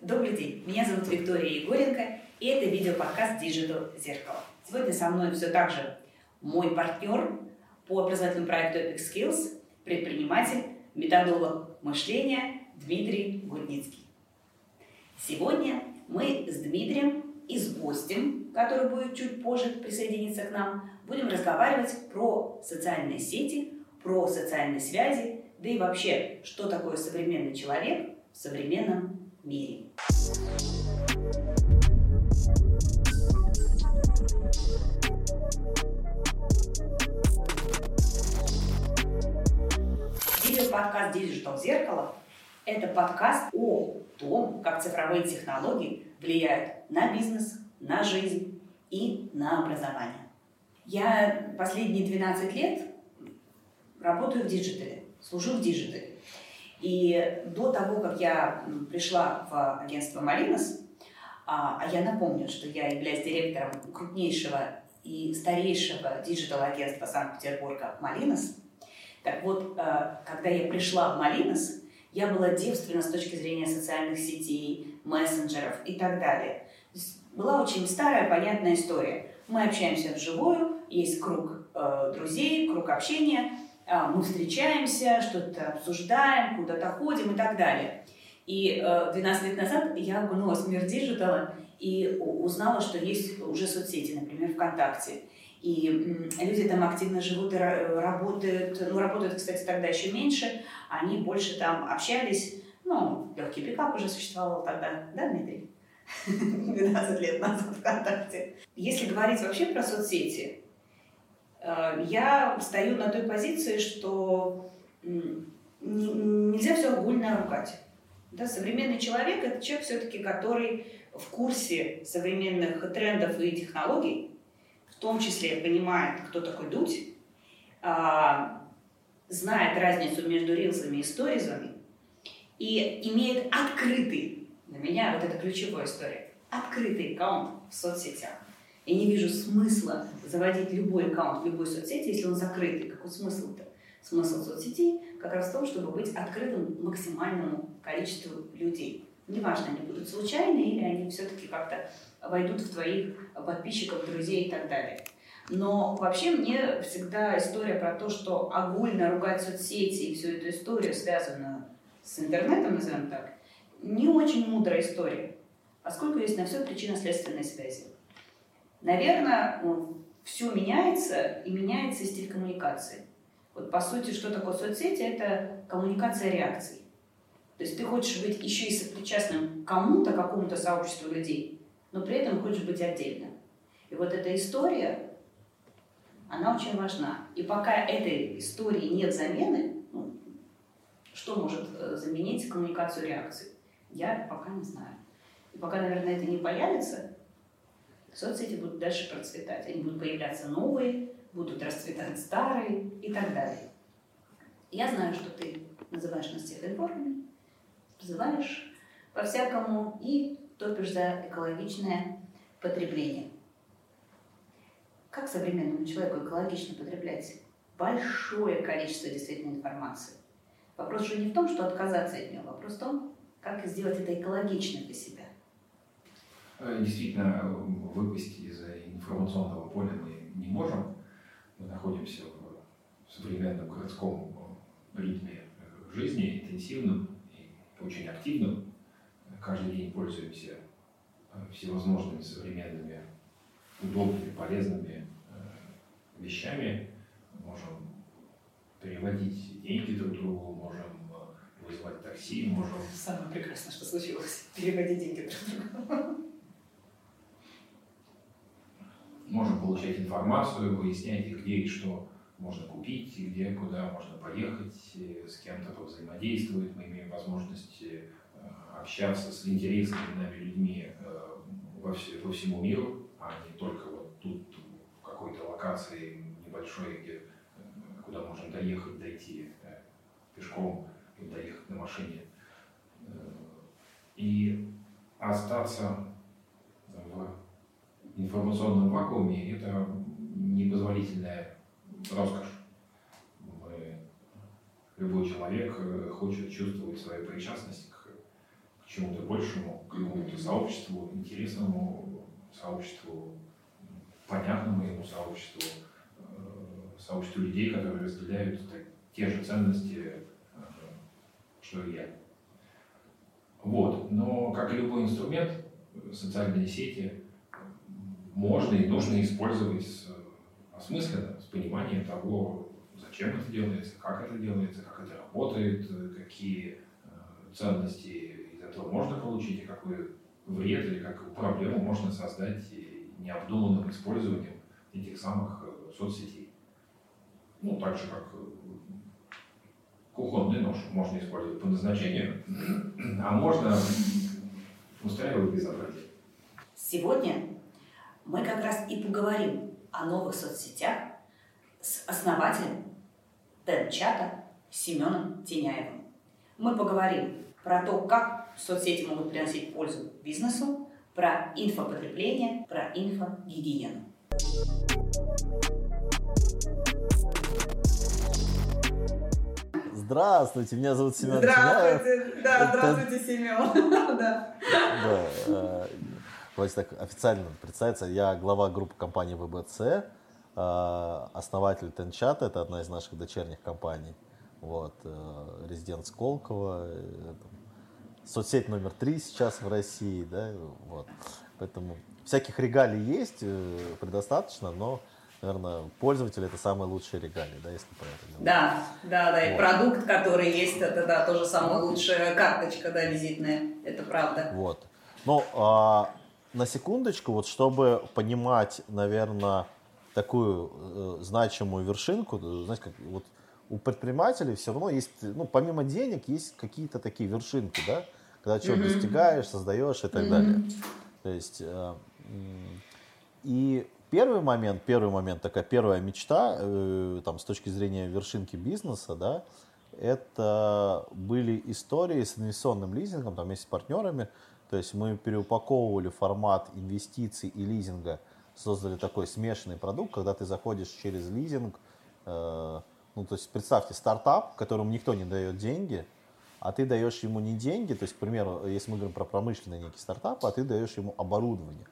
Добрый день, меня зовут Виктория Егоренко, и это видеоподкаст Digital Зеркало. Сегодня со мной все так же мой партнер по образовательному проекту Epic Skills, предприниматель, методолог мышления Дмитрий Гудницкий. Сегодня мы с Дмитрием и с гостем, который будет чуть позже присоединиться к нам, будем разговаривать про социальные сети, про социальные связи, да и вообще, что такое современный человек в современном мире. Видеоподкаст Digital Зеркало – это подкаст о том, как цифровые технологии влияют на бизнес, на жизнь и на образование. Я последние 12 лет работаю в digital е, служу в digital е. И до того, как я пришла в агентство «Малинос», а, а я напомню, что я являюсь директором крупнейшего и старейшего digital-агентства Санкт-Петербурга «Малинос», так вот, э, когда я пришла в «Малинос», я была девственна с точки зрения социальных сетей, мессенджеров и так далее. Была очень старая, понятная история. Мы общаемся вживую, есть круг э, друзей, круг общения, мы встречаемся, что-то обсуждаем, куда-то ходим и так далее. И э, 12 лет назад я окунулась в мир digital а и узнала, что есть уже соцсети, например, ВКонтакте. И люди там активно живут и работают. Ну, работают, кстати, тогда еще меньше. Они больше там общались. Ну, легкий пикап уже существовал тогда, да, Дмитрий? 12 лет назад ВКонтакте. Если говорить вообще про соцсети, э, я стою на той позиции, что нельзя все огульно ругать. Да, современный человек – это человек все-таки, который в курсе современных трендов и технологий, в том числе понимает, кто такой Дудь, а, знает разницу между рилсами и сторизами и имеет открытый, для меня вот это ключевая история, открытый аккаунт в соцсетях. Я не вижу смысла заводить любой аккаунт в любой соцсети, если он закрытый. Какой смысл-то? Смысл соцсетей как раз в том, чтобы быть открытым максимальному количеству людей. Неважно, они будут случайные или они все-таки как-то войдут в твоих подписчиков, друзей и так далее. Но вообще мне всегда история про то, что огульно ругать соцсети и всю эту историю, связанную с интернетом, назовем так, не очень мудрая история, поскольку есть на все причинно-следственные связи. Наверное, все меняется, и меняется стиль коммуникации. Вот по сути, что такое соцсети? Это коммуникация реакций. То есть ты хочешь быть еще и сопричастным кому-то, какому-то сообществу людей, но при этом хочешь быть отдельно. И вот эта история, она очень важна. И пока этой истории нет замены, ну, что может э, заменить коммуникацию реакций, я пока не знаю. И пока, наверное, это не появится, соцсети будут дальше процветать. Они будут появляться новые, будут расцветать старые и так далее. Я знаю, что ты называешь нас техинформами, призываешь по-всякому и топишь за экологичное потребление. Как современному человеку экологично потреблять большое количество действительно информации? Вопрос же не в том, что отказаться от нее, вопрос в том, как сделать это экологично для себя. Э, действительно, выпасть из информационного поля мы не можем. Мы находимся в современном городском ритме жизни, интенсивном и очень активном. Каждый день пользуемся э, всевозможными современными, удобными, полезными э, вещами. Можем переводить деньги друг другу, можем э, вызвать такси, можем... Самое прекрасное, что случилось. Переводить деньги друг другу. Можем получать информацию, выяснять, где и что можно купить, где, куда можно поехать, с кем-то взаимодействовать. Мы имеем возможность общаться с интересными нами людьми э, во, все, во всему миру, а не только вот тут, в какой-то локации небольшой, где, э, куда можем доехать, дойти э, пешком или доехать на машине. И остаться в информационном вакууме – это непозволительная роскошь. Любой человек э, хочет чувствовать свою причастность к, к чему-то большему, к какому-то сообществу, интересному сообществу, понятному ему сообществу, э, сообществу людей, которые разделяют те же ценности, э, что и я. Вот. Но, как и любой инструмент, социальные сети можно и нужно использовать осмысленно, с пониманием того, зачем это делается, как это делается, как это работает, какие э, ценности из этого можно получить, и какой вред или какую проблему можно создать необдуманным использованием этих самых э, соцсетей. Ну, так же, как э, кухонный нож можно использовать по назначению, а можно устраивать безобразие. Сегодня мы как раз и поговорим о новых соцсетях с основателем Тен-чата Семеном Теняевым. Мы поговорим про то, как соцсети могут приносить пользу бизнесу, про инфопотребление, про инфогигиену. Здравствуйте, меня зовут Семен Здравствуйте, Теняев. да, здравствуйте, Это... Семен. да. да э, Давайте так официально представиться. Я глава группы компании ВБЦ, э, основатель Тенчат, это одна из наших дочерних компаний. Вот, э, резидент Сколково, э, соцсеть номер три сейчас в России, да, вот. Поэтому всяких регалий есть предостаточно, но наверное, пользователь это самые лучшие регалии, да, если про это говорить. Да, да, да, вот. и продукт, который есть, это да, тоже самая лучшая карточка, да, визитная, это правда. Вот. Ну, а, на секундочку, вот чтобы понимать, наверное, такую э, значимую вершинку, знаете, как вот у предпринимателей все равно есть, ну, помимо денег, есть какие-то такие вершинки, да, когда чего mm-hmm. достигаешь, создаешь и так mm-hmm. далее. То есть, э, и первый момент, первый момент, такая первая мечта, э, там, с точки зрения вершинки бизнеса, да, это были истории с инвестиционным лизингом, там, вместе с партнерами, то есть мы переупаковывали формат инвестиций и лизинга, создали такой смешанный продукт, когда ты заходишь через лизинг, э, ну то есть представьте стартап, которому никто не дает деньги, а ты даешь ему не деньги, то есть, к примеру, если мы говорим про промышленный некий стартап, а ты даешь ему оборудование,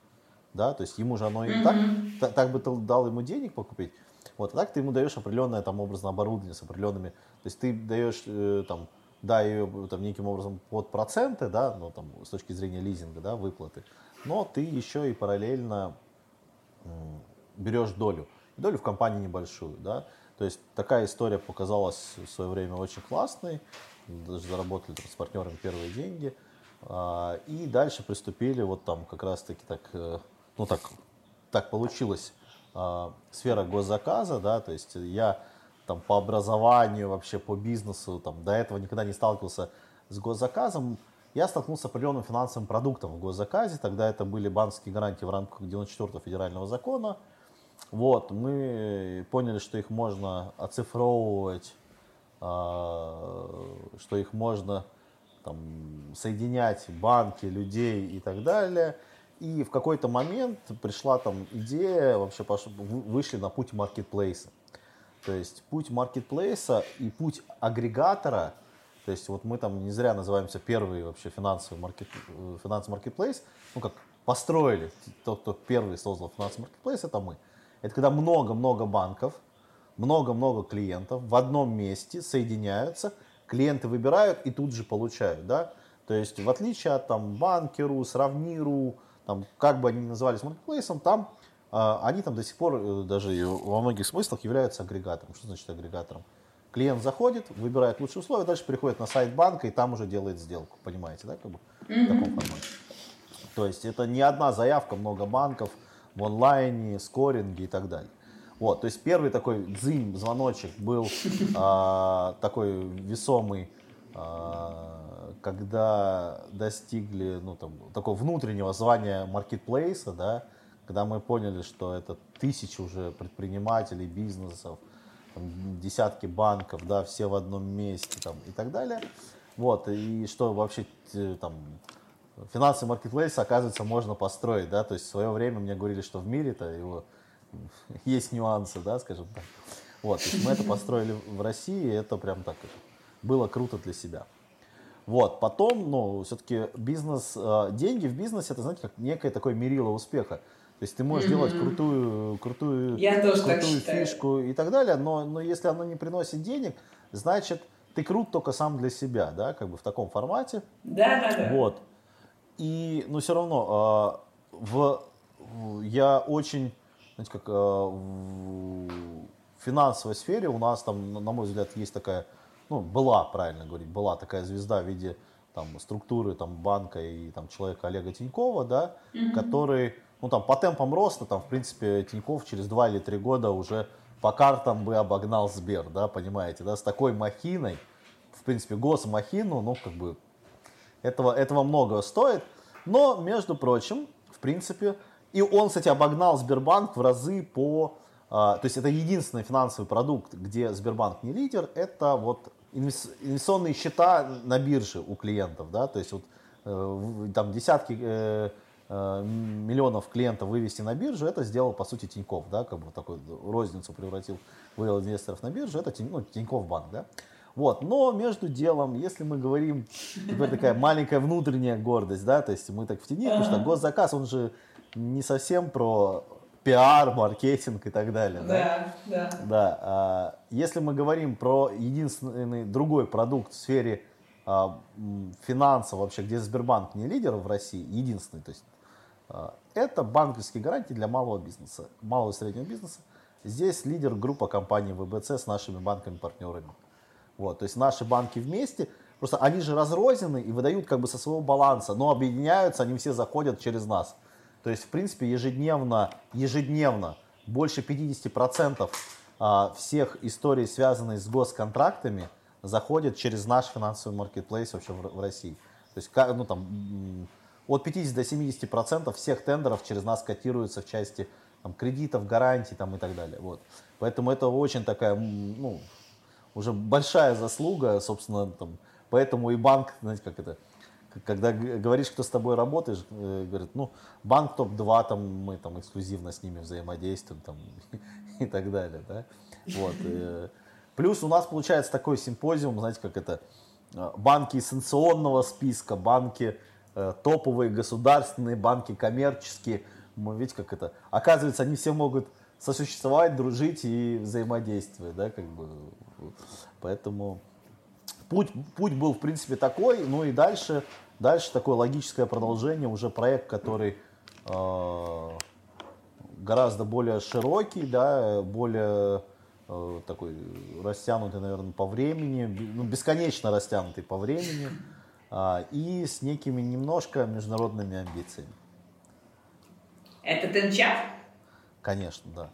да, то есть ему же оно и mm-hmm. так, так бы ты дал ему денег покупить, вот, а так ты ему даешь определенное там образно оборудование с определенными, то есть ты даешь э, там да, ее там неким образом под проценты, да, ну там с точки зрения лизинга, да, выплаты, но ты еще и параллельно берешь долю, долю в компании небольшую, да, то есть такая история показалась в свое время очень классной, даже заработали там, с партнерами первые деньги, а, и дальше приступили вот там как раз-таки так, э, ну так, так получилось, а, сфера госзаказа, да, то есть я там, по образованию, вообще по бизнесу, там, до этого никогда не сталкивался с госзаказом, я столкнулся с определенным финансовым продуктом в госзаказе. Тогда это были банковские гарантии в рамках 94-го федерального закона. Вот, мы поняли, что их можно оцифровывать, а, что их можно там, соединять банки, людей и так далее. И в какой-то момент пришла там идея, вообще вышли на путь маркетплейса. То есть путь маркетплейса и путь агрегатора, то есть вот мы там не зря называемся первый вообще финансовый маркет, финансовый маркетплейс, ну как построили, тот, кто первый создал финансовый маркетплейс, это мы. Это когда много-много банков, много-много клиентов в одном месте соединяются, клиенты выбирают и тут же получают, да. То есть в отличие от там банкеру, сравниру, там как бы они ни назывались маркетплейсом, там они там до сих пор э, даже во многих смыслах являются агрегатором. Что значит агрегатором? Клиент заходит, выбирает лучшие условия, дальше переходит на сайт банка и там уже делает сделку. Понимаете, да, как бы mm-hmm. в таком формате. То есть это не одна заявка, много банков в онлайне, скоринге и так далее. Вот, то есть первый такой дзынь, звоночек был а, такой весомый, а, когда достигли ну, там, такого внутреннего звания маркетплейса, да, когда мы поняли, что это тысячи уже предпринимателей, бизнесов, там, десятки банков, да, все в одном месте там, и так далее. Вот, и что вообще там финансовый маркетплейс, оказывается, можно построить, да, то есть в свое время мне говорили, что в мире-то его есть нюансы, да, скажем так. Вот, то есть мы это построили в России, и это прям так было круто для себя. Вот, потом, ну, все-таки бизнес, э, деньги в бизнесе, это, знаете, как некое такое мерило успеха. То есть ты можешь mm-hmm. делать крутую, крутую, Я крутую фишку и так далее, но, но если оно не приносит денег, значит, ты крут только сам для себя, да, как бы в таком формате. Да, да, да. Вот. И, но все равно, э, в, в, я очень, знаете, как э, в финансовой сфере у нас там, на мой взгляд, есть такая ну, была, правильно говорить, была такая звезда в виде там, структуры там, банка и там, человека Олега Тинькова, да, mm-hmm. который, ну, там, по темпам роста, там, в принципе, Тиньков через два или три года уже по картам бы обогнал Сбер, да, понимаете, да, с такой махиной, в принципе, госмахину, ну, как бы, этого, этого много стоит, но, между прочим, в принципе, и он, кстати, обогнал Сбербанк в разы по а, то есть это единственный финансовый продукт, где Сбербанк не лидер, это вот инвестиционные счета на бирже у клиентов, да, то есть вот э, там десятки э, миллионов клиентов вывести на биржу, это сделал по сути Тиньков, да, как бы такой розницу превратил, вывел инвесторов на биржу, это ну, Тиньков банк, да. Вот, но между делом, если мы говорим, теперь такая маленькая внутренняя гордость, да, то есть мы так в тени, потому что госзаказ, он же не совсем про пиар, маркетинг и так далее. Да, да. Да. да. А, если мы говорим про единственный другой продукт в сфере а, финансов вообще, где Сбербанк не лидер в России, единственный, то есть это банковские гарантии для малого бизнеса, малого и среднего бизнеса. Здесь лидер группа компаний ВБЦ с нашими банками-партнерами. Вот, то есть наши банки вместе, просто они же разрознены и выдают как бы со своего баланса, но объединяются, они все заходят через нас. То есть, в принципе, ежедневно, ежедневно больше 50% а, всех историй, связанных с госконтрактами, заходят через наш финансовый маркетплейс вообще в, России. То есть, ну, там, от 50 до 70% всех тендеров через нас котируются в части там, кредитов, гарантий там, и так далее. Вот. Поэтому это очень такая, ну, уже большая заслуга, собственно, там, поэтому и банк, знаете, как это, когда говоришь, кто с тобой работает, э, говорит, ну, банк топ-2, там, мы там эксклюзивно с ними взаимодействуем, там, и так далее, да, вот. Э. Плюс у нас получается такой симпозиум, знаете, как это, э, банки санкционного списка, банки топовые, государственные, банки коммерческие, мы видите, как это, оказывается, они все могут сосуществовать, дружить и взаимодействовать, да, как бы, поэтому путь, путь был, в принципе, такой, ну и дальше Дальше такое логическое продолжение, уже проект, который э, гораздо более широкий, да, более э, такой растянутый, наверное, по времени, ну, бесконечно растянутый по времени. э, и с некими немножко международными амбициями. Это Тенчат? Конечно, да.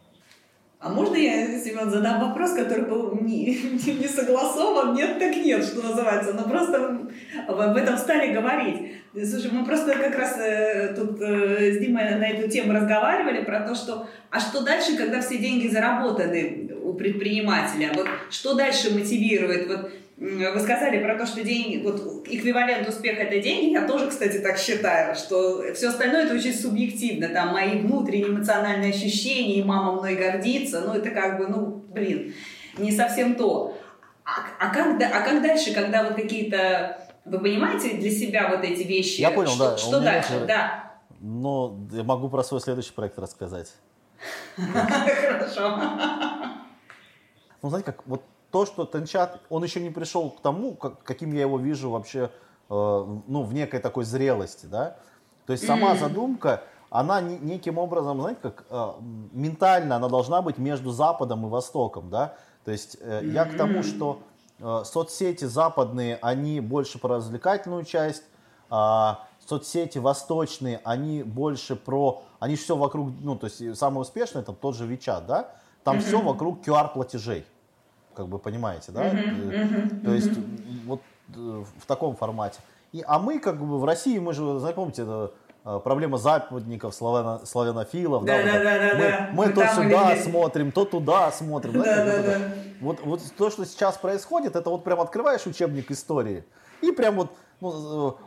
А можно я, Семен, задам вопрос, который был не, не, не согласован? Нет, так нет, что называется. Но просто об этом стали говорить. Слушай, мы просто как раз э, тут э, с Димой на эту тему разговаривали про то, что а что дальше, когда все деньги заработаны у предпринимателя? Вот что дальше мотивирует? Вот вы сказали про то, что деньги, вот эквивалент успеха это деньги. Я тоже, кстати, так считаю, что все остальное это очень субъективно. Там мои внутренние эмоциональные ощущения, и мама мной гордится. Ну, это как бы, ну, блин, не совсем то. А, а, как, а как дальше, когда вот какие-то... Вы понимаете для себя вот эти вещи? Я понял, что, да. Что дальше? Же... Да. Ну, я могу про свой следующий проект рассказать. Хорошо. Ну, знаете, как вот то, что Тенчат, он еще не пришел к тому, как, каким я его вижу вообще, э, ну, в некой такой зрелости, да. То есть сама mm-hmm. задумка, она не, неким образом, знаете, как э, ментально она должна быть между Западом и Востоком, да. То есть э, mm-hmm. я к тому, что э, соцсети западные, они больше про развлекательную часть, э, соцсети восточные, они больше про, они все вокруг, ну, то есть самое успешное, это тот же WeChat, да, там mm-hmm. все вокруг QR-платежей как бы понимаете, да? Uh-huh, То есть вот э, в таком формате. И, а мы как бы в России, мы же, знаете, помните, это э, проблема западников, славяно, славянофилов. Да, да, да, да, да, мы, да. Мы, мы то сюда где... смотрим, то туда смотрим. Да, да, да, да. Вот, вот то, что сейчас происходит, это вот прям открываешь учебник истории и прям вот ну,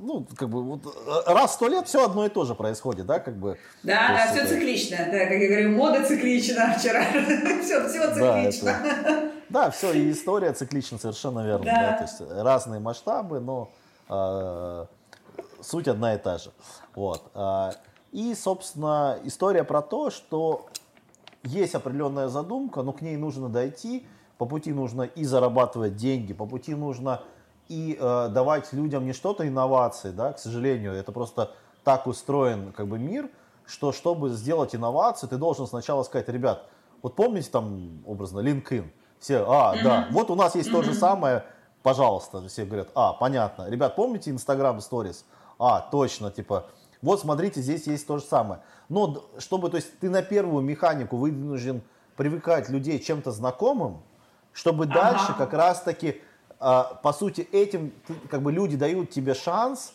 ну, как бы вот раз в сто лет все одно и то же происходит, да, как бы. Да, да, все это... циклично, да, как я говорю, мода циклична вчера, все, все циклично. Да, это... Да, все, и история циклична, совершенно верно. Да. Да. то есть разные масштабы, но э, суть одна и та же. Вот. э, и, собственно, история про то, что есть определенная задумка, но к ней нужно дойти. По пути нужно и зарабатывать деньги, по пути нужно и э, давать людям не что-то инновации, да, к сожалению, это просто так устроен как бы мир, что чтобы сделать инновацию, ты должен сначала сказать, ребят, вот помните там образно LinkedIn, все, а, да, вот у нас есть то же самое, пожалуйста, все говорят, а, понятно, ребят, помните Instagram Stories, а, точно, типа, вот смотрите, здесь есть то же самое. Но чтобы, то есть ты на первую механику вынужден привыкать людей чем-то знакомым, чтобы Ага. дальше как раз-таки, а, по сути, этим как бы люди дают тебе шанс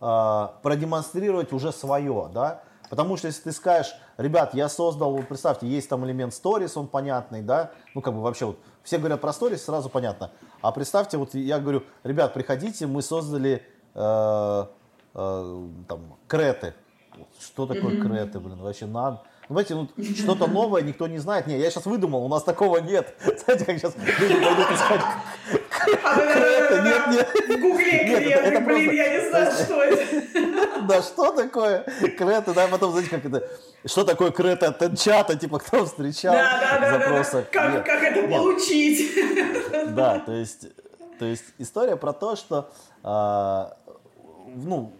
а, продемонстрировать уже свое, да, потому что если ты скажешь, ребят, я создал, вот представьте, есть там элемент stories, он понятный, да, ну как бы вообще вот все говорят про stories, сразу понятно, а представьте, вот я говорю, ребят, приходите, мы создали э, э, там креты, что такое креты, блин, вообще надо. Знаете, ну, что-то новое никто не знает. Не, я сейчас выдумал, у нас такого нет. Знаете, как сейчас люди пойдут искать креты? Нет, нет. В гугле клиент, блин, я не знаю, что это. Да что такое креты, да, потом, знаете, как это, что такое креты от Тенчата, типа, кто встречал Да, да, да. Как, как это получить? Да, то есть, то есть история про то, что, а, ну,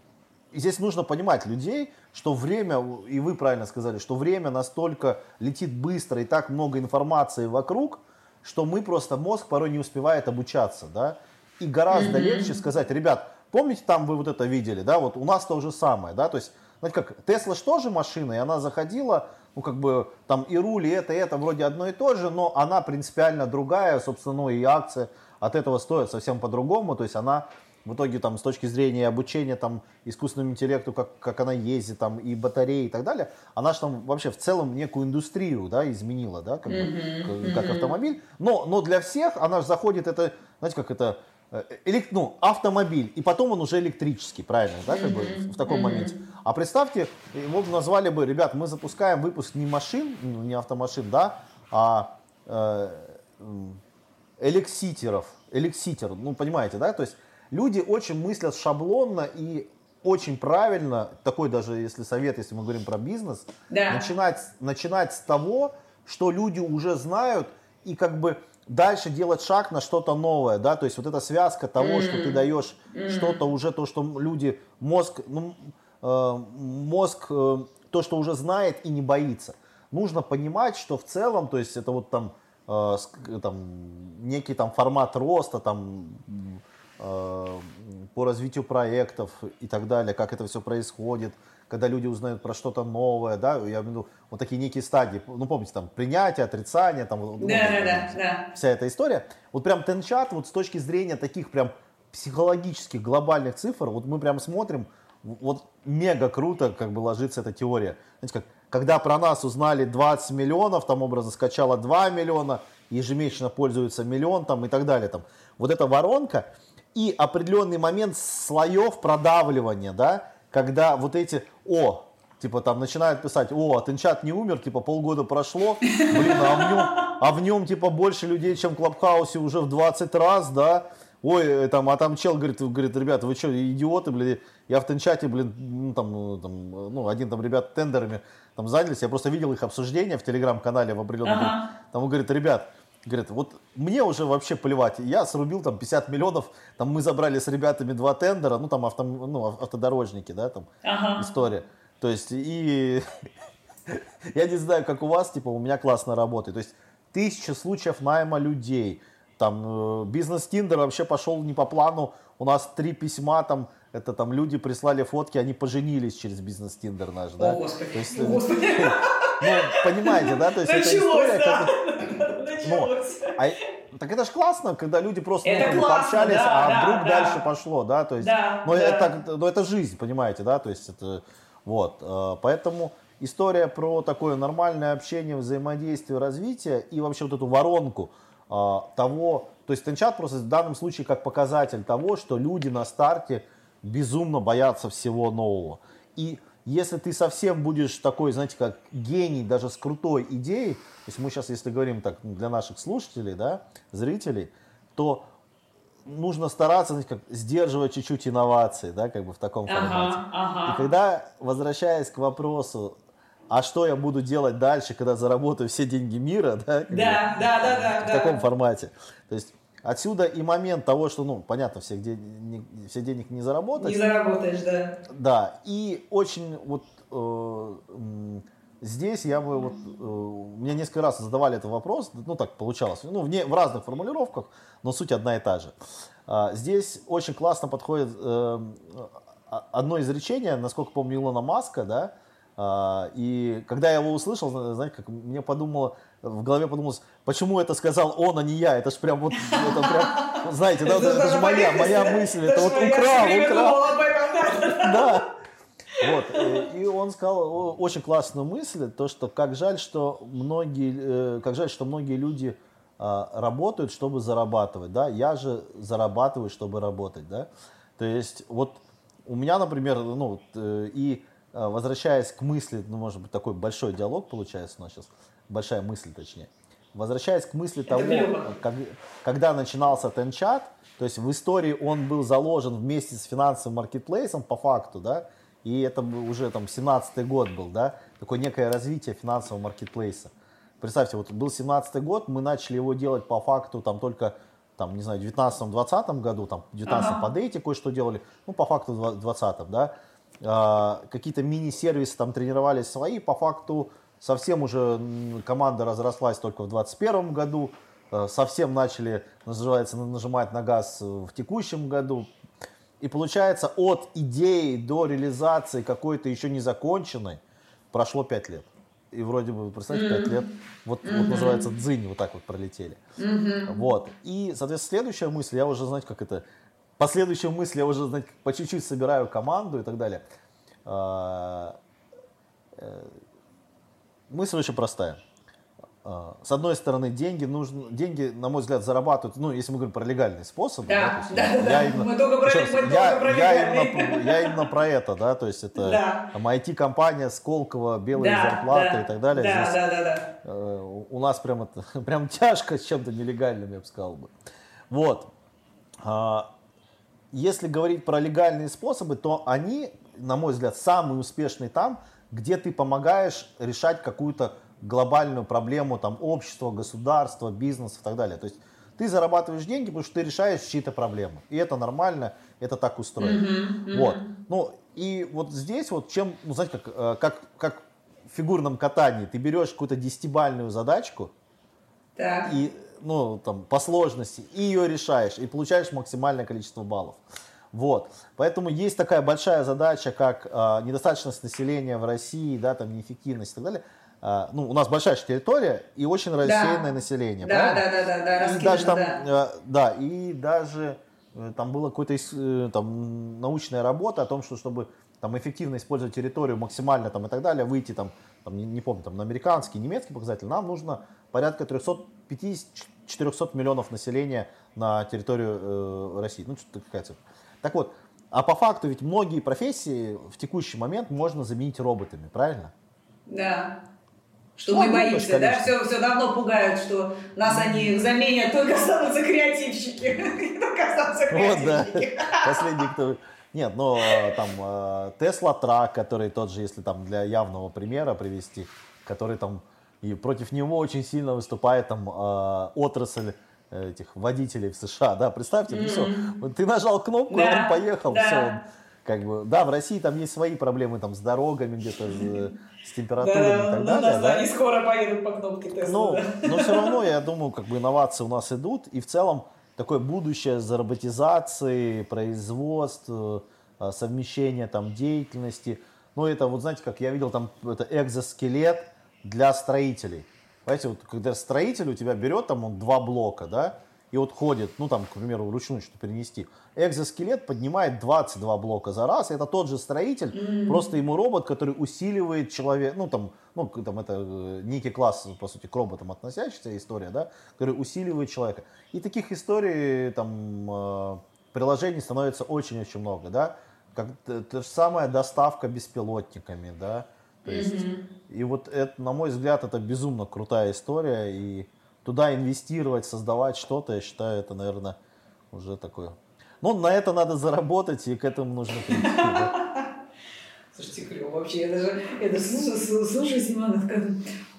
здесь нужно понимать людей, что время, и вы правильно сказали, что время настолько летит быстро и так много информации вокруг, что мы просто мозг порой не успевает обучаться, да, и гораздо легче сказать, ребят, помните, там вы вот это видели, да, вот у нас то же самое, да, то есть, знаете, как, Тесла же тоже машина, и она заходила, ну, как бы, там и руль, и это, и это вроде одно и то же, но она принципиально другая, собственно, ну, и акция от этого стоит совсем по-другому, то есть она в итоге там с точки зрения обучения там искусственному интеллекту, как, как она ездит, там и батареи и так далее, она же там вообще в целом некую индустрию, да, изменила, да, как, бы, как, как автомобиль. Но, но для всех она же заходит, это, знаете, как это, э, элек- ну, автомобиль, и потом он уже электрический, правильно, да, как бы в таком моменте. А представьте, его назвали бы, ребят, мы запускаем выпуск не машин, ну, не автомашин, да, а э, элекситеров, элекситер, ну, понимаете, да, то есть люди очень мыслят шаблонно и очень правильно, такой даже, если совет, если мы говорим про бизнес, Да. начинать, начинать с того, что люди уже знают, и как бы дальше делать шаг на что-то новое, да, то есть вот эта связка того, что ты даешь что-то уже, то, что люди, мозг, ну, э, мозг, э, то, что уже знает и не боится. Нужно понимать, что в целом, то есть это вот там, э, там некий там формат роста, там по развитию проектов и так далее, как это все происходит, когда люди узнают про что-то новое, да, я имею в виду вот такие некие стадии, ну помните, там принятие, отрицание, там вот, ну, Да, да, да, да. вся эта история. Вот прям Тенчат, вот с точки зрения таких прям психологических глобальных цифр, вот мы прям смотрим, вот мега круто как бы ложится эта теория. Знаете, как, когда про нас узнали 20 миллионов, там образно скачало 2 миллиона, ежемесячно пользуется миллион там и так далее. Там. Вот эта воронка и определенный момент слоев продавливания, да, когда вот эти, о, типа там начинают писать, о, Тенчат не умер, типа полгода прошло, блин, а в нем, а в нем типа больше людей, чем в Клабхаусе уже в 20 раз, да, ой, э, там, а там чел говорит, говорит, ребята, вы что, идиоты, блин, я в Тенчате, блин, ну, там, ну, там, ну, один там ребят тендерами там занялись, я просто видел их обсуждение в телеграм-канале в определенном, Ага. там он говорит, ребят, говорит, вот мне уже вообще плевать, я срубил там 50 миллионов, там мы забрали с ребятами два тендера, ну, там авто, ну, ав- автодорожники, да, там, Ага. история. То есть, и я не знаю, как у вас, типа, у меня классно работает. То есть, тысяча случаев найма людей. Там, э, бизнес Тиндер вообще пошел не по плану. У нас три письма, там, это там люди прислали фотки, они поженились через бизнес Тиндер наш, да? О, Господи. То есть, Господи. ну, понимаете, да? То есть, это Началось, история, да. как... Началось. А, так это же классно, когда люди просто Это ну, классно, пообщались, да, а да, вдруг да. дальше пошло, да, то есть, Да, но, да. Это, но это жизнь, понимаете, да, то есть это, вот, э, поэтому история про такое нормальное общение, взаимодействие, развитие и вообще вот эту воронку э, того, то есть Тенчат просто в данном случае как показатель того, что люди на старте безумно боятся всего нового. И если ты совсем будешь такой, знаете, как гений, даже с крутой идеей, то есть мы сейчас, если говорим так для наших слушателей, да, зрителей, то нужно стараться, знаете, как сдерживать чуть-чуть инновации, да, как бы в таком формате. Ага, ага. И когда, возвращаясь к вопросу, а что я буду делать дальше, когда заработаю все деньги мира, да, как бы, Да, да, да, да. в да. таком формате. То есть отсюда и момент того, что, ну, понятно, всех де- не- все денег не заработать. Не заработаешь, да. Да, и очень вот э, здесь я бы вот, э, мне несколько раз задавали этот вопрос, ну так получалось, ну в, не, в разных формулировках, но суть одна и та же. А, здесь очень классно подходит э, а- одно изречение, насколько помню, Илона Маска, да, а, и когда я его услышал, зна- знаете, как мне подумало, в голове подумалось, почему это сказал он, а не я, это ж прям вот, это прям, знаете, да, это, это же моя, моя мысль, это вот украл, украл. Да. Вот. И он сказал очень классную мысль, то, что как жаль, что многие, э, как жаль, что многие люди а, работают, чтобы зарабатывать, да, я же зарабатываю, чтобы работать, да. То есть вот у меня, например, ну, э, и э, возвращаясь к мысли, ну, может быть, такой большой диалог получается у нас сейчас, большая мысль точнее, возвращаясь к мысли того, как- когда начинался Тенчат, то есть в истории он был заложен вместе с финансовым маркетплейсом по факту, да, и это уже там 17-й год был, да, такое некое развитие финансового маркетплейса. Представьте, вот был 17-й год, мы начали его делать по факту там только, там, не знаю, в 19-20 году, там, в 19 Ага. по дейте кое-что делали, ну, по факту в 20 да, А, какие-то мини-сервисы там тренировались свои, по факту совсем уже команда разрослась только в 21 году, э, совсем начали, называется, нажимать на газ в текущем году. И получается, от идеи до реализации какой-то еще не законченной прошло 5 лет. И вроде бы, представьте, 5 лет, вот, вот называется дзынь, вот так вот пролетели. Вот. И, соответственно, следующая мысль, я уже, знаете, как это, последующая мысль, я уже, знаете, по чуть-чуть собираю команду и так далее. Мысль очень простая. А, С одной стороны, деньги нужно, деньги, на мой взгляд, зарабатывают, ну, если мы говорим про легальные способы, Да, есть да, я- да. именно- Мы только про- причем мы только я, про я именно, я именно про это, да, то есть это Да. там, IT-компания, Сколково, белые Да, зарплаты да, и так далее. Да, Здесь, да, да, да. э, у- у нас прям это, прям тяжко с чем-то нелегальным, я бы сказал бы. Вот. А, Если говорить про легальные способы, то они, на мой взгляд, самые успешные там, где ты помогаешь решать какую-то глобальную проблему там, общества, государства, бизнеса и так далее. То есть ты зарабатываешь деньги, потому что ты решаешь чьи-то проблемы. И это нормально, это так устроено. Вот. Ну, и вот здесь вот чем, ну, знаете, как, э, как, как в фигурном катании, ты берешь какую-то десятибальную задачку, Так. и, ну, там, по сложности, и ее решаешь, и получаешь максимальное количество баллов. Вот. Поэтому есть такая большая задача, как а, недостаточность населения в России, да, там, неэффективность и так далее. А, ну, у нас большая территория и очень рассеянное население. Да, правильно? да, да, да, да, И раскидано, даже там, да. э, да, и даже э, там была какая-то э, там научная работа о том, что чтобы там эффективно использовать территорию максимально там и так далее, выйти там, там не, не помню, там на американский, немецкий показатель, нам нужно порядка 350-400 миллионов населения на территорию э, России. Ну, что-то такая цифра. Так вот, а по факту ведь многие профессии в текущий момент можно заменить роботами, правильно? Да. Что Ну, мы боимся, да? Все, все давно пугают, что нас они заменят, только останутся креативщики. Только останутся креативщики. Последний, кто... Нет, но э, там Тесла Трак, который тот же, если там для явного примера привести, который там и против него очень сильно выступает там э, отрасль этих водителей в США, да, представьте, ну всё, вот ты нажал кнопку, и Да, он поехал, да. все, он как бы, да, в России там есть свои проблемы там с дорогами где-то, э, с температурами и так ну, далее, нас, да. они скоро поедут по кнопке. Ну, да. но все равно, я думаю, как бы инновации у нас идут, и в целом такое будущее за роботизацией, производств, э, совмещения там деятельности. Ну, это вот, знаете, как я видел там, это экзоскелет для строителей. Понимаете, вот когда строитель у тебя берет там он два блока, да, и вот ходит, ну там, к примеру, вручную что-то перенести. Экзоскелет поднимает 22 блока за раз. Это тот же строитель, просто ему робот, который усиливает человека, ну там, ну там это э, некий класс, по сути, к роботам относящаяся история, да, который усиливает человека. И таких историй там э, приложений становится очень-очень много, да. как то же самое доставка беспилотниками, да. То есть, mm-hmm. и вот это, на мой взгляд, это безумно крутая история, и туда инвестировать, создавать что-то, я считаю, это, наверное, уже такое. Ну, на это надо заработать, и к этому нужно прийти. Да? Слушайте, клево вообще, я даже, я даже слушаю, слушаю Симона,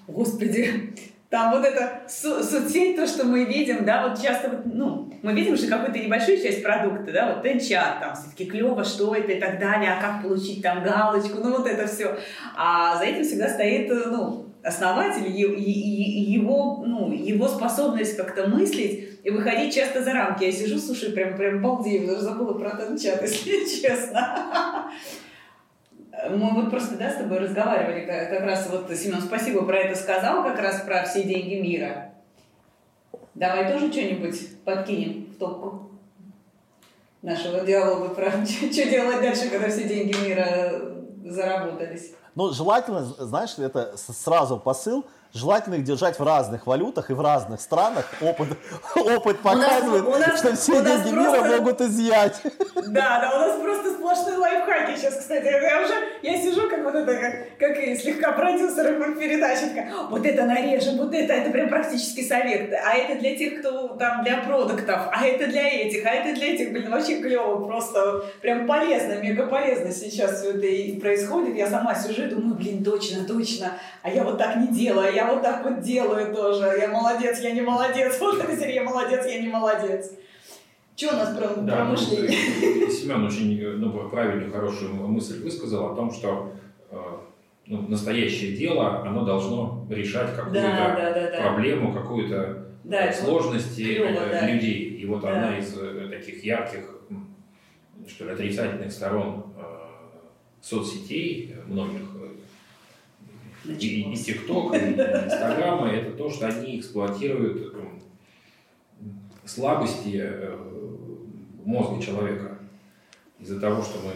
господи, там вот эта соцсеть, то, что мы видим, да, вот часто, вот, ну, мы видим же какую-то небольшую часть продукта, да, вот тенчат, там все-таки клево, что это и так далее, а как получить там галочку, ну вот это все. А за этим всегда стоит, ну, основатель, его, ну, его способность как-то мыслить и выходить часто за рамки. Я сижу, слушаю, прям, прям балдею, даже забыла про тенчат, если честно. Мы вот просто, да, с тобой разговаривали как, как раз, вот, Семен, спасибо про это сказал, как раз про все деньги мира. Давай тоже что-нибудь подкинем в топку нашего диалога про что делать дальше, когда все деньги мира заработались. Ну, желательно, знаешь, это сразу посыл – Желательно их держать в разных валютах и в разных странах. Опыт, опыт показывает, у нас, у нас, что все деньги просто... мира могут изъять. Да, да, у нас просто сплошные лайфхаки сейчас, кстати. Я уже, я сижу как вот это, как, как и слегка продюсер передачи, вот это нарежем, вот это, это прям практически совет. А это для тех, кто там для продуктов, а это для этих, а это для этих. Блин, вообще клево, просто прям полезно, мега полезно сейчас все это и происходит. Я сама сижу и думаю, блин, точно, точно, а я вот так не делаю, а я вот так вот делаю тоже. Я молодец, я не молодец. Вот это серия молодец, я не молодец. Что у нас про, да, про ну, мышление? Ну, Семен очень ну, правильную, хорошую мысль высказал о том, что э, ну, настоящее дело, оно должно решать какую-то да, да, да, проблему, какую-то да, сложность клево, да. людей. И вот да. одна из э, таких ярких, что ли, отрицательных сторон э, соцсетей, многих и, и ТикТок, и Инстаграма, это то, что они эксплуатируют слабости э, мозга человека. Из-за того, что мы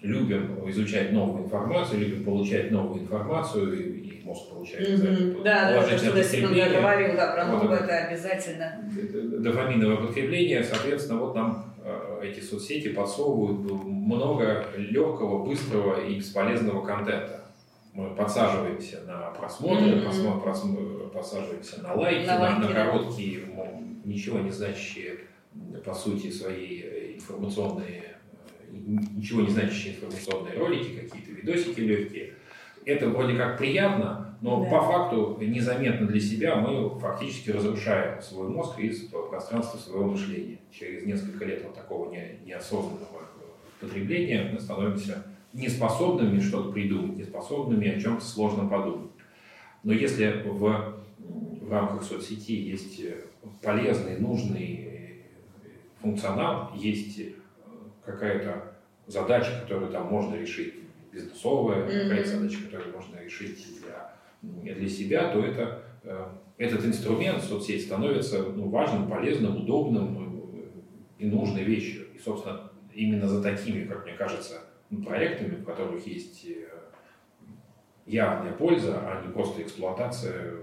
любим изучать новую информацию, любим получать новую информацию, и мозг получает mm-hmm. да, да, то, что Семен говорил, да, про новое, это, это обязательно. Дофаминовое подкрепление, соответственно, вот нам э, эти соцсети подсовывают много легкого, быстрого и бесполезного контента мы подсаживаемся на просмотры, mm-hmm. просмотр, подсаживаемся на лайки, на, лайки, на, на короткие, ничего не значащие по сути свои информационные, ничего не значащие информационные ролики, какие-то видосики легкие. Это вроде как приятно, но да. по факту незаметно для себя мы фактически разрушаем свой мозг из пространства своего мышления. Через несколько лет вот такого не, неосознанного потребления мы становимся неспособными что-то придумать, неспособными о чем-то сложно подумать. Но если в, в рамках соцсети есть полезный, нужный функционал, есть какая-то задача, которую там можно решить бизнесовая, mm-hmm. какая-то задача, которую можно решить для, для себя, то это, э, этот инструмент соцсеть становится ну, важным, полезным, удобным и нужной вещью. И, собственно, именно за такими, как мне кажется, проектами, в которых есть э, явная польза, а не просто эксплуатация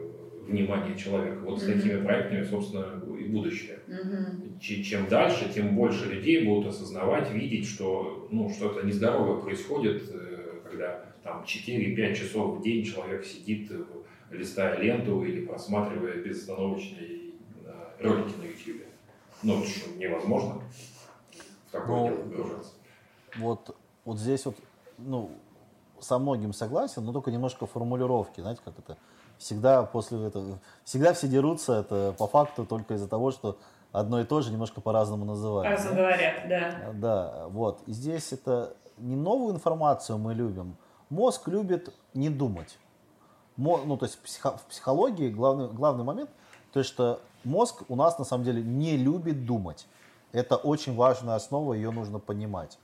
внимания человека. Вот mm-hmm. с такими проектами, собственно, и будущее. Mm-hmm. Чем дальше, тем больше людей будут осознавать, видеть, что ну, что-то нездоровое происходит, э, когда там 4-5 часов в день человек сидит, э, листая ленту или просматривая безостановочные ролики на YouTube. Ну, это что, невозможно в такое ну, дело погружаться. Вот вот здесь вот, ну, со многим согласен, но только немножко формулировки, знаете, как это, всегда после этого, всегда все дерутся, это по факту только из-за того, что одно и то же немножко по-разному называют. По-разному да? говорят, да. Да, вот. И здесь это не новую информацию мы любим. Мозг любит не думать. Мо, ну, то есть в психологии главный, главный момент, то есть что мозг у нас на самом деле не любит думать. Это очень важная основа, ее нужно понимать.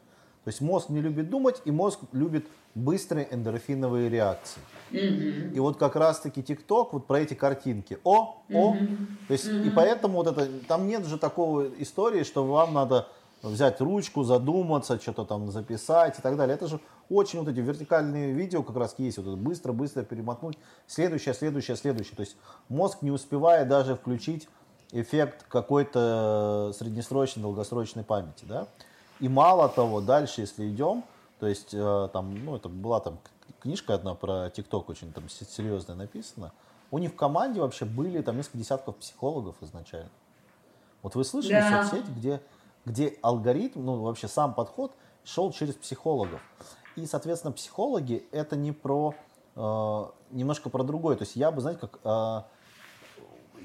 То есть мозг не любит думать, и мозг любит быстрые эндорфиновые реакции. Mm-hmm. И вот как раз-таки ТикТок вот про эти картинки. О, о. Mm-hmm. То есть mm-hmm. и поэтому вот это там нет же такого истории, что вам надо взять ручку, задуматься, что-то там записать и так далее. Это же очень вот эти вертикальные видео как раз есть. Вот быстро-быстро перемотнуть. Следующее, следующее, следующее. То есть мозг не успевает даже включить эффект какой-то среднесрочной, долгосрочной памяти, да. И мало того, дальше, если идем, то есть э, там, ну, это была там книжка одна про ТикТок, очень там серьезная написана. У них в команде вообще были там несколько десятков психологов изначально. Вот вы слышали да. соцсеть, где, где алгоритм, ну вообще сам подход шел через психологов. И, соответственно, психологи это не про э, немножко про другое. То есть я бы, знаете, как э,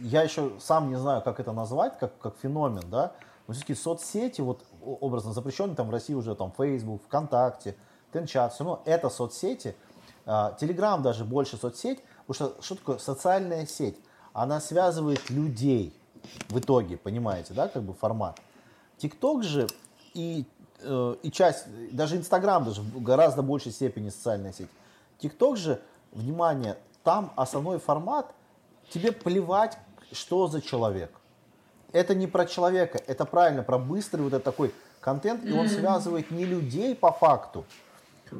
я еще сам не знаю, как это назвать, как, как феномен, да, но все-таки соцсети, вот образно запрещенные там в России уже там Facebook, ВКонтакте, Тенчат, все равно это соцсети, Телеграм а, даже больше соцсеть, потому что что такое социальная сеть? Она связывает людей в итоге, понимаете, да, как бы формат. ТикТок же и, э, и часть, даже Инстаграм даже в гораздо большей степени социальная сеть. ТикТок же, внимание, там основной формат, тебе плевать, что за человек. Это не про человека, это правильно, про быстрый вот этот такой контент, и он связывает не людей по факту,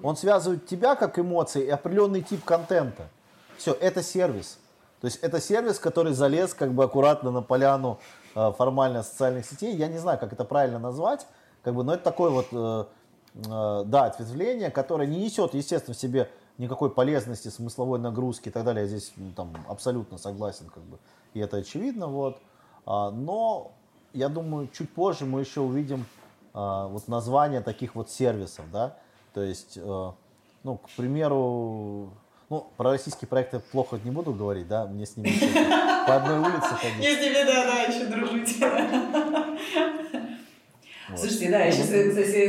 он связывает тебя как эмоции и определенный тип контента. Все, это сервис. То есть это сервис, который залез как бы аккуратно на поляну э, формально социальных сетей. Я не знаю, как это правильно назвать, как бы, но это такое вот, э, э, да, ответвление, которое не несет, естественно, в себе никакой полезности, смысловой нагрузки и так далее. Я здесь ну, там абсолютно согласен, как бы, и это очевидно, вот. А, но я думаю, чуть позже мы еще увидим а, вот название таких вот сервисов, да, то есть, э, ну, к примеру, ну, про российские проекты плохо не буду говорить, да, мне с ними по одной улице ходить. Я с ними, да, да, еще дружить. Вот. Слушайте, да, я сейчас